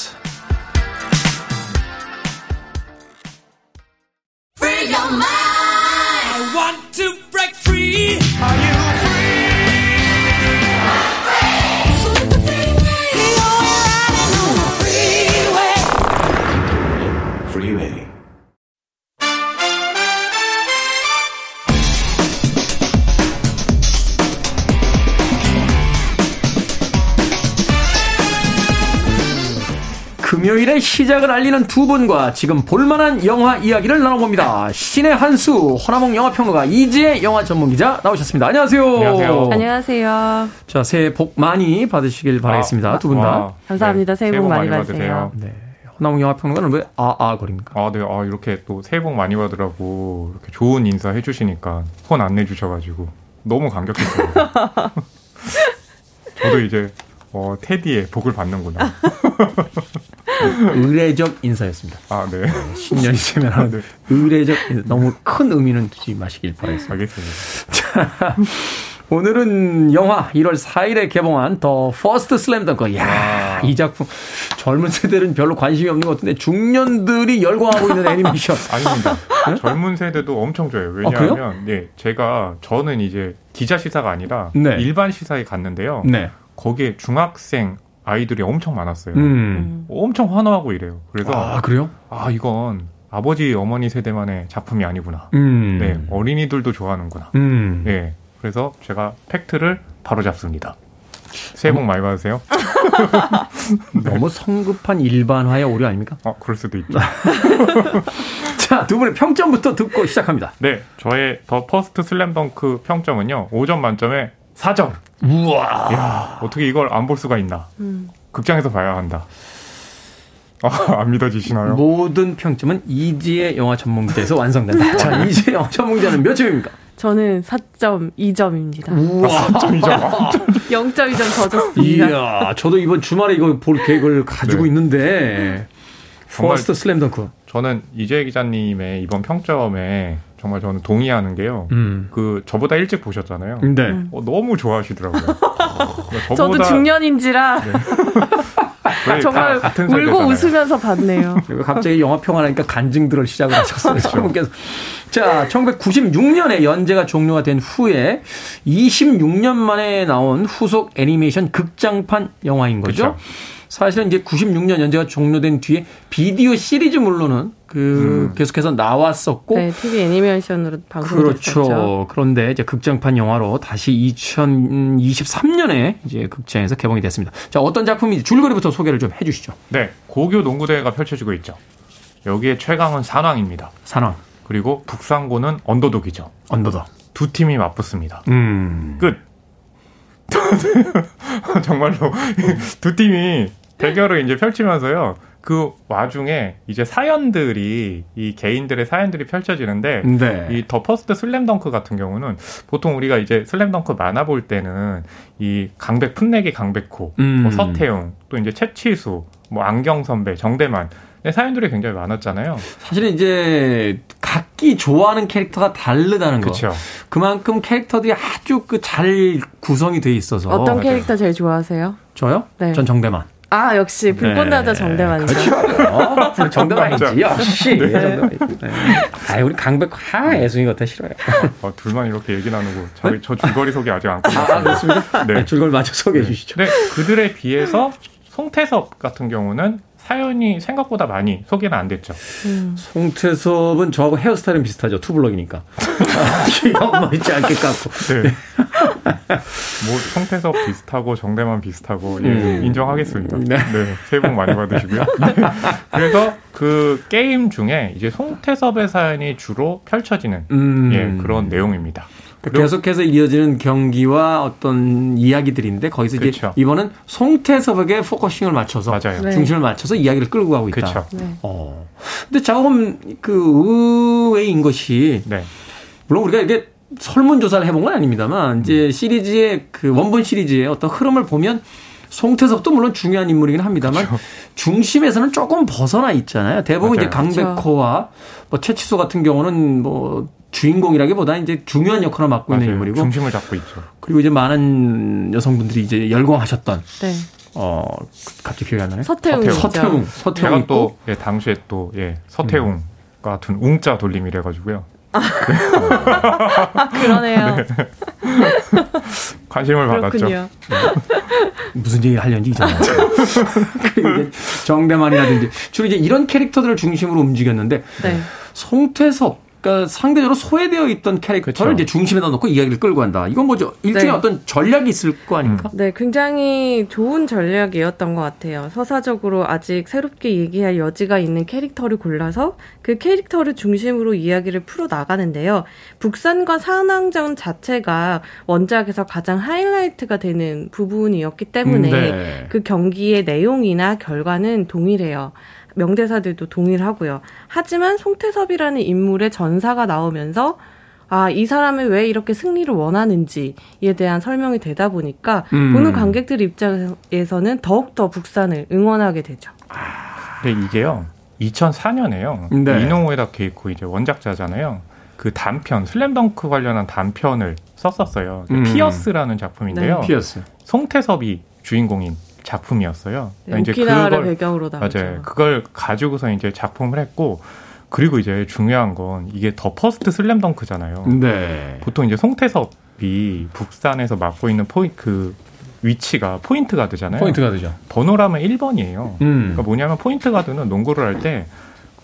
Speaker 1: 시작을 알리는 두 분과 지금 볼만한 영화 이야기를 나눠봅니다. 신의 한수 허나몽 영화평론가 이지혜 영화 전문기자 나오셨습니다. 안녕하세요.
Speaker 3: 안녕하세요.
Speaker 4: 안녕하세요.
Speaker 1: 자 새해 복 많이 받으시길 바라겠습니다. 아, 두분 다.
Speaker 4: 감사합니다. 네, 새해, 복, 복 많이, 많이 받으세요.
Speaker 1: 네. 허나몽 영화평론가는 왜 아 아 거립니까?
Speaker 3: 아, 네. 아, 이렇게 또 새해 복 많이 받으라고 이렇게 좋은 인사 해주시니까 폰 안 내주셔가지고 너무 감격했어요. 저도 이제 어, 테디의 복을 받는구나.
Speaker 1: 의례적 인사였습니다.
Speaker 3: 아, 네.
Speaker 1: 신년이 되면 하는 네. 의례적 인사. 너무 큰 의미는 두지 마시길 바라겠습니다.
Speaker 3: 알겠습니다.
Speaker 1: 자, 오늘은 영화 1월 4일에 개봉한 The First 슬램덩크. 야, 이 작품 젊은 세대는 별로 관심이 없는 것 같은데 중년들이 열광하고 있는 애니메이션.
Speaker 3: 아닙니다. 네? 젊은 세대도 엄청 좋아요. 왜냐하면 아, 네, 제가 저는 이제 기자 시사가 아니라 네. 일반 시사에 갔는데요. 네. 거기에 중학생 아이들이 엄청 많았어요. 음. 엄청 환호하고 이래요. 그래서
Speaker 1: 아 그래요?
Speaker 3: 아 이건 아버지 어머니 세대만의 작품이 아니구나. 음. 네 어린이들도 좋아하는구나. 음. 네 그래서 제가 팩트를 바로 잡습니다. 새해 복 많이 받으세요.
Speaker 1: 너무 성급한 일반화의 오류 아닙니까?
Speaker 3: 어, 그럴 수도 있죠.
Speaker 1: 자, 두 분의 평점부터 듣고 시작합니다.
Speaker 3: 네, 저의 The First 슬램덩크 평점은요, 5점 만점에 4점.
Speaker 1: 우와.
Speaker 3: 야, 어떻게 이걸 안 볼 수가 있나. 음. 극장에서 봐야 한다. 아, 안 믿어지시나요?
Speaker 1: 모든 평점은 이지혜 영화 전문기자에서 완성된다. 자, 이지혜 영화 전문기자는 몇 점입니까?
Speaker 4: 저는 4.2점입니다.
Speaker 3: 우와, 4.2점.
Speaker 4: 0.2점 더 줬습니다.
Speaker 1: 이야, 저도 이번 주말에 이거 볼 계획을 가지고 네. 있는데, First 슬램덩크.
Speaker 3: 저는 이지혜 기자님의 이번 평점에 정말 저는 동의하는 게요. 음. 그 저보다 일찍 보셨잖아요.
Speaker 1: 네.
Speaker 3: 음. 어, 너무 좋아하시더라고요.
Speaker 4: 저보다... 저도 중년인지라 네. 정말 울고 웃으면서 봤네요.
Speaker 1: 갑자기 영화 평하니까 간증들을 시작을 하셨어요. 그렇죠. 자, 1996년에 연재가 종료가 된 후에 26년 만에 나온 후속 애니메이션 극장판 영화인 거죠. 그렇죠. 사실은 이제 96년 연재가 종료된 뒤에 비디오 시리즈물로는 그 음. 계속해서 나왔었고
Speaker 4: 네, TV 애니메이션으로 방송됐었죠.
Speaker 1: 그렇죠. 그런데 이제 극장판 영화로 다시 2023년에 이제 극장에서 개봉이 됐습니다. 자, 어떤 작품인지 줄거리부터 소개를 좀 해 주시죠.
Speaker 3: 네. 고교 농구 대회가 펼쳐지고 있죠. 여기에 최강은 산왕입니다.
Speaker 1: 산왕.
Speaker 3: 그리고 북상고는 언더독이죠.
Speaker 1: 언더독.
Speaker 3: 두 팀이 맞붙습니다.
Speaker 1: 음.
Speaker 3: 끝. 정말로 두 팀이 대결을 이제 펼치면서요. 그 와중에 이제 사연들이 이 개인들의 사연들이 펼쳐지는데 네. 이 The First 슬램덩크 같은 경우는 보통 우리가 이제 슬램덩크 만화 볼 때는 이 강백 풋내기 강백호, 음. 뭐 서태웅, 또 이제 최치수, 뭐 안경 선배, 정대만 사연들이 굉장히 많았잖아요.
Speaker 1: 사실은 이제 각기 좋아하는 캐릭터가 다르다는 거. 그렇죠. 그만큼 캐릭터들이 아주 그 잘 구성이 돼 있어서.
Speaker 4: 어떤 캐릭터 제일 좋아하세요?
Speaker 1: 저요? 네. 전 정대만.
Speaker 4: 아 역시 불꽃나자 네. 정대만이죠.
Speaker 1: 그렇죠. 어, 정대만이지 역시. 네. 네. 아 우리 강백화 애송이 같아 싫어요.
Speaker 3: 어, 둘만 이렇게 얘기 나누고 저희 저 줄거리 소개 아직 안 끝났어요.
Speaker 1: 아 그렇습니까? 네. 네 줄거리 맞춰 소개해 주시죠.
Speaker 3: 네 그들에 비해서 송태섭 같은 경우는 사연이 생각보다 많이 소개는 안 됐죠.
Speaker 1: 음. 송태섭은 저하고 헤어스타일은 비슷하죠. 투블럭이니까. 뭐 있지 않게 깎고. 네.
Speaker 3: 뭐 송태섭 비슷하고 정대만 비슷하고 예, 음. 인정하겠습니다. 네. 네. 새해 복 많이 받으시고요. 네. 그래서 그 게임 중에 이제 송태섭의 사연이 주로 펼쳐지는 음. 예, 그런 내용입니다.
Speaker 1: 계속해서 이어지는 경기와 어떤 이야기들인데 거기서 그쵸. 이제 그렇죠. 이번은 송태섭에게 focusing을 맞춰서 맞아요. 네. 중심을 맞춰서 이야기를 끌고 가고 있다.
Speaker 3: 그렇죠.
Speaker 1: 네. 어. 근데 작업은 그 의외인 것이 네. 물론 우리가 이게 설문조사를 해본 건 아닙니다만 이제 음. 시리즈의 그 원본 시리즈의 어떤 흐름을 보면 송태섭도 물론 중요한 인물이긴 합니다만 그렇죠. 중심에서는 조금 벗어나 있잖아요. 대부분 맞아요. 이제 강백호와 뭐 최치수 같은 경우는 뭐 주인공이라기보다 이제 중요한 역할을 맡고 맞아요. 있는 인물이고
Speaker 3: 중심을 잡고 있죠.
Speaker 1: 그리고 이제 많은 여성분들이 이제 열광하셨던 네. 어 갑자기 기억이 안 나네.
Speaker 4: 서태웅.
Speaker 1: 서태웅.
Speaker 3: 서태웅. 제가 또 예, 당시에 또 예, 서태웅 음. 같은 웅자 돌림이래 가지고요.
Speaker 4: 아, 그러네요. 네.
Speaker 3: 관심을 받았죠. 네.
Speaker 1: 무슨 얘기 하려는지 잊어먹었어요. 정대만이라든지 주로 이제 이런 캐릭터들을 중심으로 움직였는데 네. 송태섭 그러니까 상대적으로 소외되어 있던 캐릭터를 그렇죠. 이제 중심에다 놓고 이야기를 끌고 간다. 이건 뭐죠? 일종의 네. 어떤 전략이 있을 거 아닙니까?
Speaker 4: 네, 굉장히 좋은 전략이었던 것 같아요. 서사적으로 아직 새롭게 얘기할 여지가 있는 캐릭터를 골라서 그 캐릭터를 중심으로 이야기를 풀어 나가는데요. 북산과 산왕전 자체가 원작에서 가장 하이라이트가 되는 부분이었기 때문에 네. 그 경기의 내용이나 결과는 동일해요. 명대사들도 동일하고요. 하지만 송태섭이라는 인물의 전사가 나오면서 아, 이 사람이 왜 이렇게 승리를 원하는지에 대한 설명이 되다 보니까 음. 보는 관객들 입장에서는 더욱더 북산을 응원하게 되죠.
Speaker 3: 아, 근데 이게요. 2004년에요. 네. 이노우에다 케이코 이제 원작자잖아요. 그 단편 슬램덩크 관련한 단편을 썼었어요. 음. 피어스라는 작품인데요. 네. 피어스. 송태섭이 주인공인 작품이었어요.
Speaker 4: 네, 이제 그걸 배경으로
Speaker 3: 맞아요. 그걸 가지고서 이제 작품을 했고 그리고 이제 중요한 건 이게 더 퍼스트 슬램덩크잖아요. 네. 보통 이제 송태섭이 북산에서 맡고 있는 포인트 그 위치가 포인트 가드잖아요.
Speaker 1: 포인트 가드죠.
Speaker 3: 번호라면 1번이에요. 음. 그러니까 뭐냐면 포인트 가드는 농구를 할 때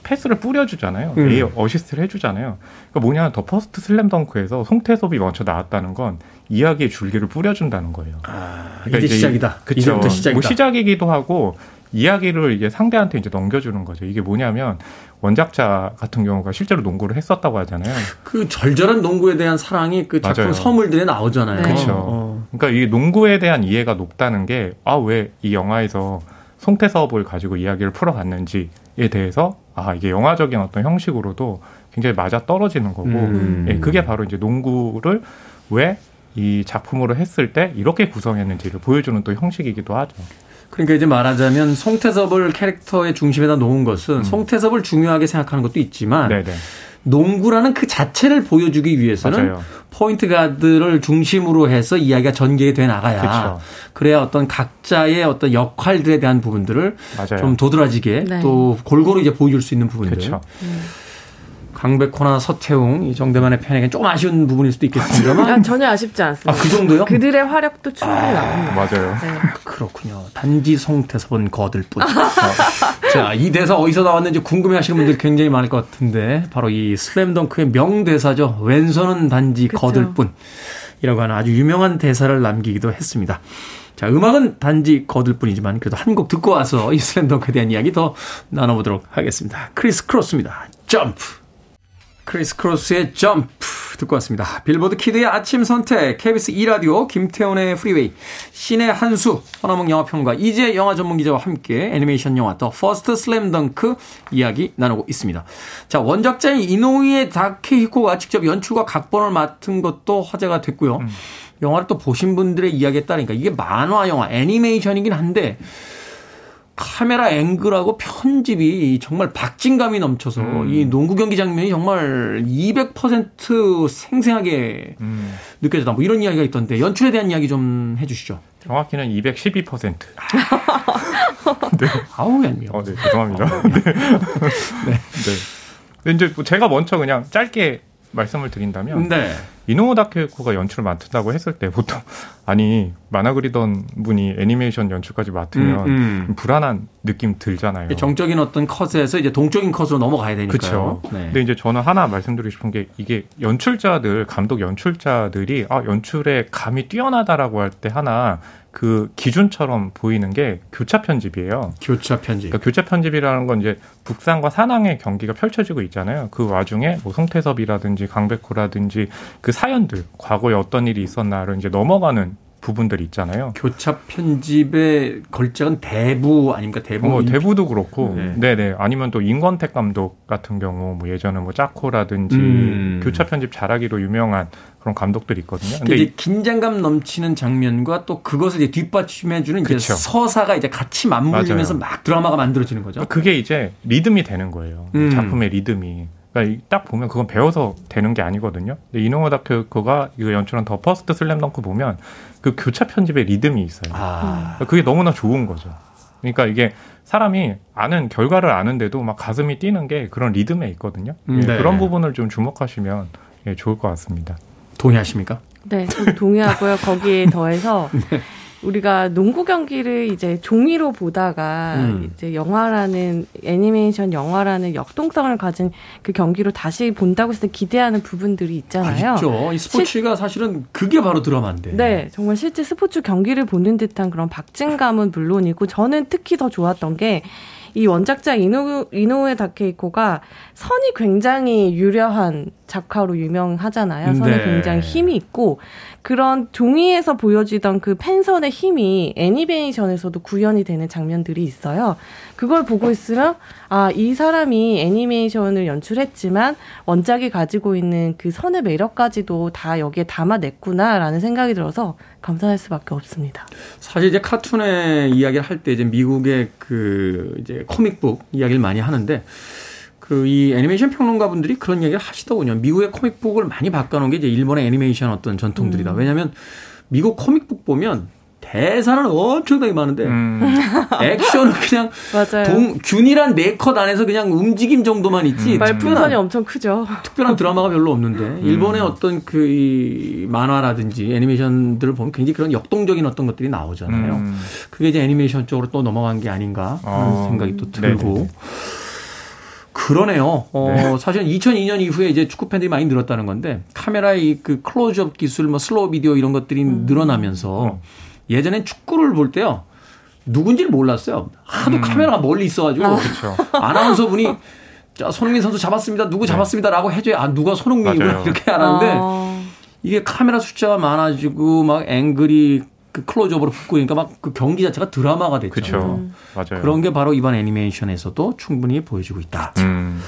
Speaker 3: 패스를 뿌려주잖아요. 음. 에 어시스트를 해주잖아요. 그러니까 뭐냐면 더 퍼스트 슬램덩크에서 송태섭이 먼저 나왔다는 건 이야기의 줄기를 뿌려준다는 거예요.
Speaker 1: 아, 그러니까 이제 시작이다.
Speaker 3: 그쵸. 뭐 시작이다. 뭐 시작이기도 하고 이야기를 이제 상대한테 이제 넘겨주는 거죠. 이게 뭐냐면 원작자 같은 경우가 실제로 농구를 했었다고 하잖아요.
Speaker 1: 그 절절한 농구에 대한 사랑이 그 작품 맞아요. 서물들에 나오잖아요. 네.
Speaker 3: 그렇죠. 어. 그러니까 이 농구에 대한 이해가 높다는 게 아 왜 이 영화에서 송태섭을 가지고 이야기를 풀어갔는지에 대해서 아 이게 영화적인 어떤 형식으로도 굉장히 맞아 떨어지는 거고 음. 예, 그게 바로 이제 농구를 왜 이 작품으로 했을 때 이렇게 구성했는지를 보여주는 또 형식이기도 하죠.
Speaker 1: 그러니까 이제 말하자면 송태섭을 캐릭터의 중심에다 놓은 것은 음. 송태섭을 중요하게 생각하는 것도 있지만 네네. 농구라는 그 자체를 보여주기 위해서는 맞아요. 포인트 가드를 중심으로 해서 이야기가 전개돼 가 나가야 그렇죠. 그래야 어떤 각자의 어떤 역할들에 대한 부분들을 맞아요. 좀 도드라지게 네. 또 골고루 이제 보여줄 수 있는 부분들. 그렇죠. 음. 강백호나 서태웅 이 정대만의 편에겐 조금 아쉬운 부분일 수도 있겠습니다만
Speaker 4: 아, 전혀 아쉽지 않습니다.
Speaker 1: 아, 그 정도요?
Speaker 4: 그들의 활약도 충분히 아, 나옵니다.
Speaker 3: 맞아요. 네.
Speaker 1: 그렇군요. 단지 송태섭은 거들 뿐. 자, 이 대사 어디서 나왔는지 궁금해 하시는 분들 굉장히 많을 것 같은데 바로 이 슬램덩크의 명대사죠. 왼손은 단지 그쵸. 거들 뿐. 이라고 하는 아주 유명한 대사를 남기기도 했습니다. 자, 음악은 단지 거들 뿐이지만 그래도 한 곡 듣고 와서 이 슬램덩크에 대한 이야기 더 나눠보도록 하겠습니다. 크리스 크로스입니다. 점프! 크리스 크로스의 점프 듣고 왔습니다. 빌보드 키드의 아침 선택, KBS 2라디오, 김태훈의 프리웨이, 신의 한수, 허남웅 영화평론가, 이제 영화 전문 기자와 함께 애니메이션 영화 더 퍼스트 슬램덩크 이야기 나누고 있습니다. 자, 원작자인 이노우에 다케히코가 직접 연출과 각본을 맡은 것도 화제가 됐고요. 음. 영화를 또 보신 분들의 이야기에 따르니까 이게 만화 영화, 애니메이션이긴 한데 카메라 앵글하고 편집이 정말 박진감이 넘쳐서 음. 이 농구 경기 장면이 정말 200% 생생하게 음. 느껴졌다. 뭐 이런 이야기가 있던데 연출에 대한 이야기 좀 해주시죠.
Speaker 3: 정확히는 212%.
Speaker 1: 네. 아우 얄미워.
Speaker 3: 어, 네, 죄송합니다. 어, 네. 네. 네. 근데 이제 뭐 제가 먼저 그냥 짧게 말씀을 드린다면 네. 이노우 다케코가 연출을 맡는다고 했을 때 보통 아니 만화 그리던 분이 애니메이션 연출까지 맡으면 음, 음. 불안한 느낌 들잖아요.
Speaker 1: 정적인 어떤 컷에서 이제 동적인 컷으로 넘어가야 되니까요.
Speaker 3: 그렇죠. 네. 근데 이제 저는 하나 말씀드리고 싶은 게 이게 연출자들 감독 연출자들이 아 연출에 감이 뛰어나다라고 할 때 하나 그 기준처럼 보이는 게 교차 편집이에요.
Speaker 1: 교차 편집.
Speaker 3: 그러니까 교차 편집이라는 건 이제 북산과 산항의 경기가 펼쳐지고 있잖아요. 그 와중에 뭐 송태섭이라든지 강백호라든지 그 사연들 과거에 어떤 일이 있었나를 이제 넘어가는 부분들이 있잖아요.
Speaker 1: 교차 편집의 걸작은 대부 아닙니까? 대부.
Speaker 3: 뭐 대부도 그렇고, 네. 네네. 아니면 또 인권택 감독 같은 경우, 뭐 예전에 뭐 짜코라든지 음. 교차 편집 잘하기로 유명한 그런 감독들이 있거든요.
Speaker 1: 근데 이제 긴장감 넘치는 장면과 또 그것을 이제 뒷받침해주는 이제 서사가 이제 같이 맞물리면서 맞아요. 막 드라마가 만들어지는 거죠.
Speaker 3: 그게 이제 리듬이 되는 거예요. 음. 작품의 리듬이. 그러니까 딱 보면 그건 배워서 되는 게 아니거든요. 근데 이노우에 다케히코가 이거 연출한 더 퍼스트 슬램덩크 보면 그 교차 편집의 리듬이 있어요. 아. 그러니까 그게 너무나 좋은 거죠. 그러니까 이게 사람이 아는 결과를 아는데도 막 가슴이 뛰는 게 그런 리듬에 있거든요. 예, 네. 그런 부분을 좀 주목하시면 예, 좋을 것 같습니다.
Speaker 1: 동의하십니까?
Speaker 4: 네, 동의하고요. 거기에 더해서 네. 우리가 농구 경기를 이제 종이로 보다가 음. 이제 영화라는 애니메이션 영화라는 역동성을 가진 그 경기로 다시 본다고 해서 기대하는 부분들이 있잖아요.
Speaker 1: 아, 있죠. 이 스포츠가 실... 사실은 그게 바로 드라마인데.
Speaker 4: 네, 정말 실제 스포츠 경기를 보는 듯한 그런 박진감은 물론이고 저는 특히 더 좋았던 게 이 원작자 이노, 이노우에 다케이코가 선이 굉장히 유려한 작화로 유명하잖아요. 선이 네. 굉장히 힘이 있고 그런 종이에서 보여지던 그 펜선의 힘이 애니메이션에서도 구현이 되는 장면들이 있어요. 그걸 보고 있으면 아, 이 사람이 애니메이션을 연출했지만 원작이 가지고 있는 그 선의 매력까지도 다 여기에 담아냈구나라는 생각이 들어서 감사할 수밖에 없습니다.
Speaker 1: 사실 이제 카툰의 이야기를 할 때 이제 미국의 그 이제 코믹북 이야기를 많이 하는데 그 이 애니메이션 평론가 분들이 그런 얘기를 하시더군요. 미국의 코믹북을 많이 바꿔놓은 게 이제 일본의 애니메이션 어떤 전통들이다. 음. 왜냐하면 미국 코믹북 보면 대사는 엄청나게 많은데 음. 액션은 그냥 동, 균일한 네 컷 안에서 그냥 움직임 정도만 있지.
Speaker 4: 음. 말풍선이 엄청 크죠.
Speaker 1: 특별한 드라마가 별로 없는데 음. 일본의 어떤 그 이 만화라든지 애니메이션들을 보면 굉장히 그런 역동적인 어떤 것들이 나오잖아요. 음. 그게 이제 애니메이션 쪽으로 또 넘어간 게 아닌가 하는 어. 생각이 또 들고. 네네. 그러네요. 어, 네. 사실 2002년 이후에 이제 축구 팬들이 많이 늘었다는 건데 카메라의 그 클로즈업 기술, 뭐 슬로우 비디오 이런 것들이 음. 늘어나면서 음. 예전엔 축구를 볼 때요. 누군지를 몰랐어요. 하도 음. 카메라가 멀리 있어가지고. 아. 그렇죠. 아나운서 분이 자, 손흥민 선수 잡았습니다. 누구 네. 잡았습니다라고 해줘야 아, 누가 손흥민이구나 이렇게 알았는데 아. 이게 카메라 숫자가 많아지고 막 앵글이 그 클로즈업으로 붙고 그러니까 막 그 경기 자체가 드라마가 됐죠.
Speaker 3: 그렇죠. 음. 맞아요.
Speaker 1: 그런 게 바로 이번 애니메이션에서도 충분히 보여지고 있다. 음.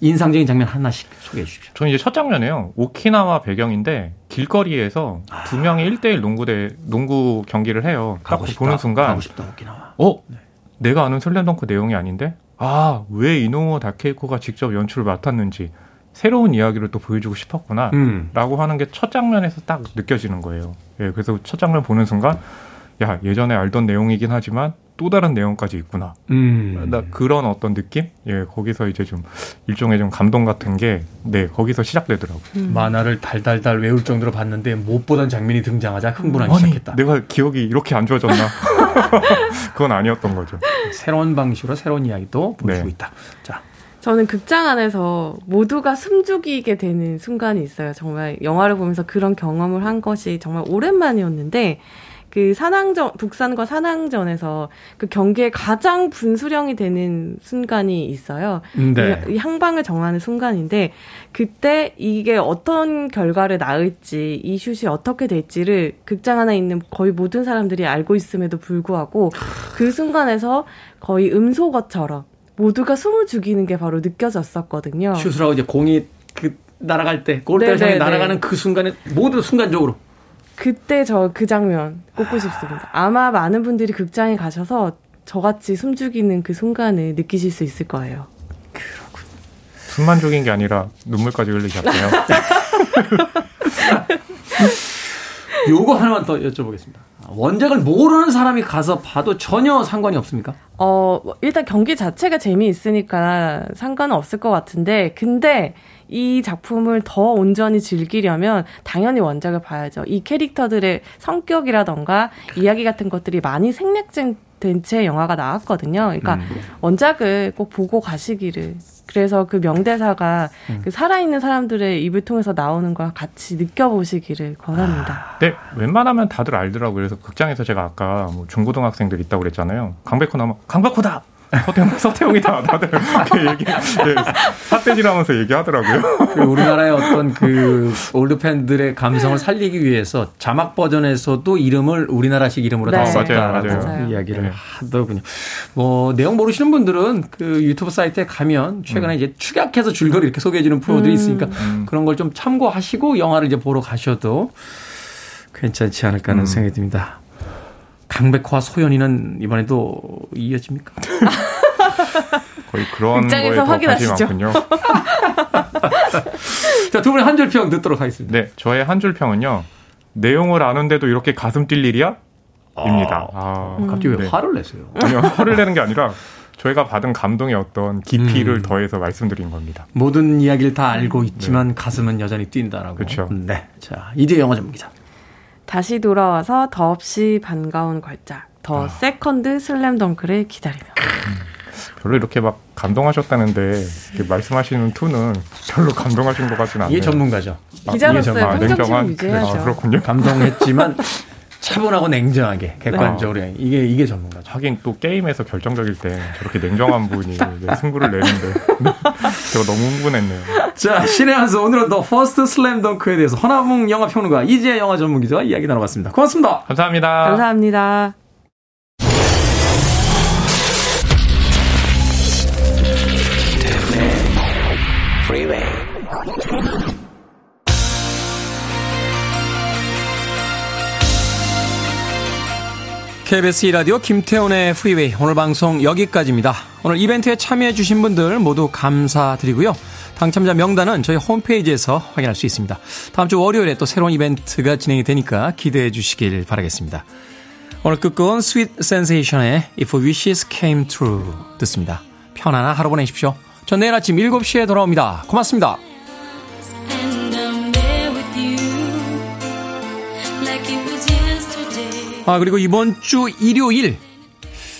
Speaker 1: 자, 인상적인 장면 하나씩 소개해 주십시오.
Speaker 3: 저는 이제 첫 장면이에요. 오키나와 배경인데 길거리에서 아. 두 명이 1대1 농구대 농구 경기를 해요. 딱 보는 순간
Speaker 1: 가고 싶다 오키나와.
Speaker 3: 어? 네. 내가 아는 슬램덩크 내용이 아닌데? 아, 왜 이노우 다케이코가 직접 연출을 맡았는지 새로운 이야기를 또 보여주고 싶었구나. 음. 라고 하는 게 첫 장면에서 딱 느껴지는 거예요. 예, 그래서 첫 장면 보는 순간 야, 예전에 알던 내용이긴 하지만 또 다른 내용까지 있구나. 음. 나 그런 어떤 느낌? 예, 거기서 이제 좀 일종의 좀 감동 같은 게, 네, 거기서 시작되더라고요.
Speaker 1: 음. 만화를 달달달 외울 정도로 봤는데 못 보던 장면이 등장하자 흥분하기 아니, 시작했다.
Speaker 3: 내가 기억이 이렇게 안 좋아졌나? 그건 아니었던 거죠.
Speaker 1: 새로운 방식으로 새로운 이야기도 보여주고 네. 있다. 자.
Speaker 4: 저는 극장 안에서 모두가 숨죽이게 되는 순간이 있어요. 정말 영화를 보면서 그런 경험을 한 것이 정말 오랜만이었는데, 그 산항전 북산과 산항전에서 그 경기에 가장 분수령이 되는 순간이 있어요. 네. 이 향방을 정하는 순간인데 그때 이게 어떤 결과를 낳을지 이 슛이 어떻게 될지를 극장 안에 있는 거의 모든 사람들이 알고 있음에도 불구하고 그 순간에서 거의 음소거처럼 모두가 숨을 죽이는 게 바로 느껴졌었거든요.
Speaker 1: 슛을 하고 이제 공이 그 날아갈 때 골대를 향해 날아가는 그 순간에 모두 순간적으로
Speaker 4: 그때 저 그 장면 꼽고 싶습니다. 아마 많은 분들이 극장에 가셔서 저같이 숨죽이는 그 순간을 느끼실 수 있을 거예요.
Speaker 3: 그렇군. 숨만 죽인 게 아니라 눈물까지 흘리셨네요.
Speaker 1: 요거 하나만 더 여쭤보겠습니다. 원작을 모르는 사람이 가서 봐도 전혀 상관이 없습니까?
Speaker 4: 어, 일단 경기 자체가 재미있으니까 상관은 없을 것 같은데, 근데 이 작품을 더 온전히 즐기려면 당연히 원작을 봐야죠. 이 캐릭터들의 성격이라던가 이야기 같은 것들이 많이 생략된 채 영화가 나왔거든요. 그러니까 음. 원작을 꼭 보고 가시기를. 그래서 그 명대사가 음. 그 살아있는 사람들의 입을 통해서 나오는 걸 같이 느껴보시기를 권합니다.
Speaker 3: 아. 네, 웬만하면 다들 알더라고요. 그래서 극장에서 제가 아까 뭐 중고등학생들 있다고 그랬잖아요. 강백호 나면 강백호다! 서태웅, 서태웅이다. 다들 그 얘기, 네, 삿대질하면서 얘기하더라고요.
Speaker 1: 그 우리나라의 어떤 그 올드 팬들의 감성을 살리기 위해서 자막 버전에서도 이름을 우리나라식 이름으로 네. 다 썼다라고 이야기를 네. 하더군요. 뭐 내용 모르시는 분들은 그 유튜브 사이트에 가면 최근에 음. 이제 축약해서 줄거리 이렇게 소개해주는 프로들이 음. 있으니까 음. 그런 걸 좀 참고하시고 영화를 이제 보러 가셔도 괜찮지 않을까 하는 음. 생각이 듭니다. 강백호와 소연이는 이번에도 이어집니까?
Speaker 3: 거의 그런 관심이 많군요.
Speaker 1: 자, 두 분의 한 줄 평 듣도록 하겠습니다.
Speaker 3: 네, 저의 한 줄 평은요. 내용을 아는데도 이렇게 가슴 뛸 일이야? 입니다.
Speaker 1: 아, 아 갑자기 왜 네. 화를 내세요?
Speaker 3: 아니요, 화를 내는 게 아니라 저희가 받은 감동의 어떤 깊이를 음. 더해서 말씀드린 겁니다.
Speaker 1: 모든 이야기를 다 알고 있지만 네. 가슴은 여전히 뛴다라고.
Speaker 3: 그렇죠.
Speaker 1: 네. 자, 이제 영어 전문기자.
Speaker 4: 다시 돌아와서 더없이 반가운 걸작. 더 아. 세컨드 슬램덩크를 기다리며.
Speaker 3: 별로 이렇게 막 감동하셨다는데 말씀하시는 투는 별로 감동하신 것 같지는 않아요.
Speaker 1: 이게 전문가죠.
Speaker 4: 기자로서의 아, 냉정한 유지해야죠.
Speaker 3: 아, 그렇군요.
Speaker 1: 감동했지만 차분하고 냉정하게 객관적으로 네. 이게 이게 전문가죠.
Speaker 3: 하긴 또 게임에서 결정적일 때 저렇게 냉정한 분이 승부를 내는데 제가 너무 흥분했네요.
Speaker 1: 자 신의 한수 오늘은 더 퍼스트 슬램 덩크에 대해서 허남웅 영화 평론가 이재 영화 전문 기자와 이야기 나눠봤습니다. 고맙습니다.
Speaker 3: 감사합니다.
Speaker 4: 감사합니다.
Speaker 1: KBS 2라디오 김태훈의 프리웨이 오늘 방송 여기까지입니다. 오늘 이벤트에 참여해 주신 분들 모두 감사드리고요. 당첨자 명단은 저희 홈페이지에서 확인할 수 있습니다. 다음 주 월요일에 또 새로운 이벤트가 진행이 되니까 기대해 주시길 바라겠습니다. 오늘 끝곡은 스윗 센세이션의 If Wishes Came True 듣습니다. 편안한 하루 보내십시오. 전 내일 아침 7시에 돌아옵니다. 고맙습니다. 아, 그리고 이번 주 일요일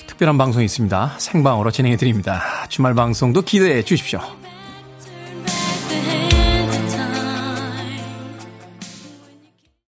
Speaker 1: 특별한 방송이 있습니다. 생방으로 진행해 드립니다. 주말 방송도 기대해 주십시오.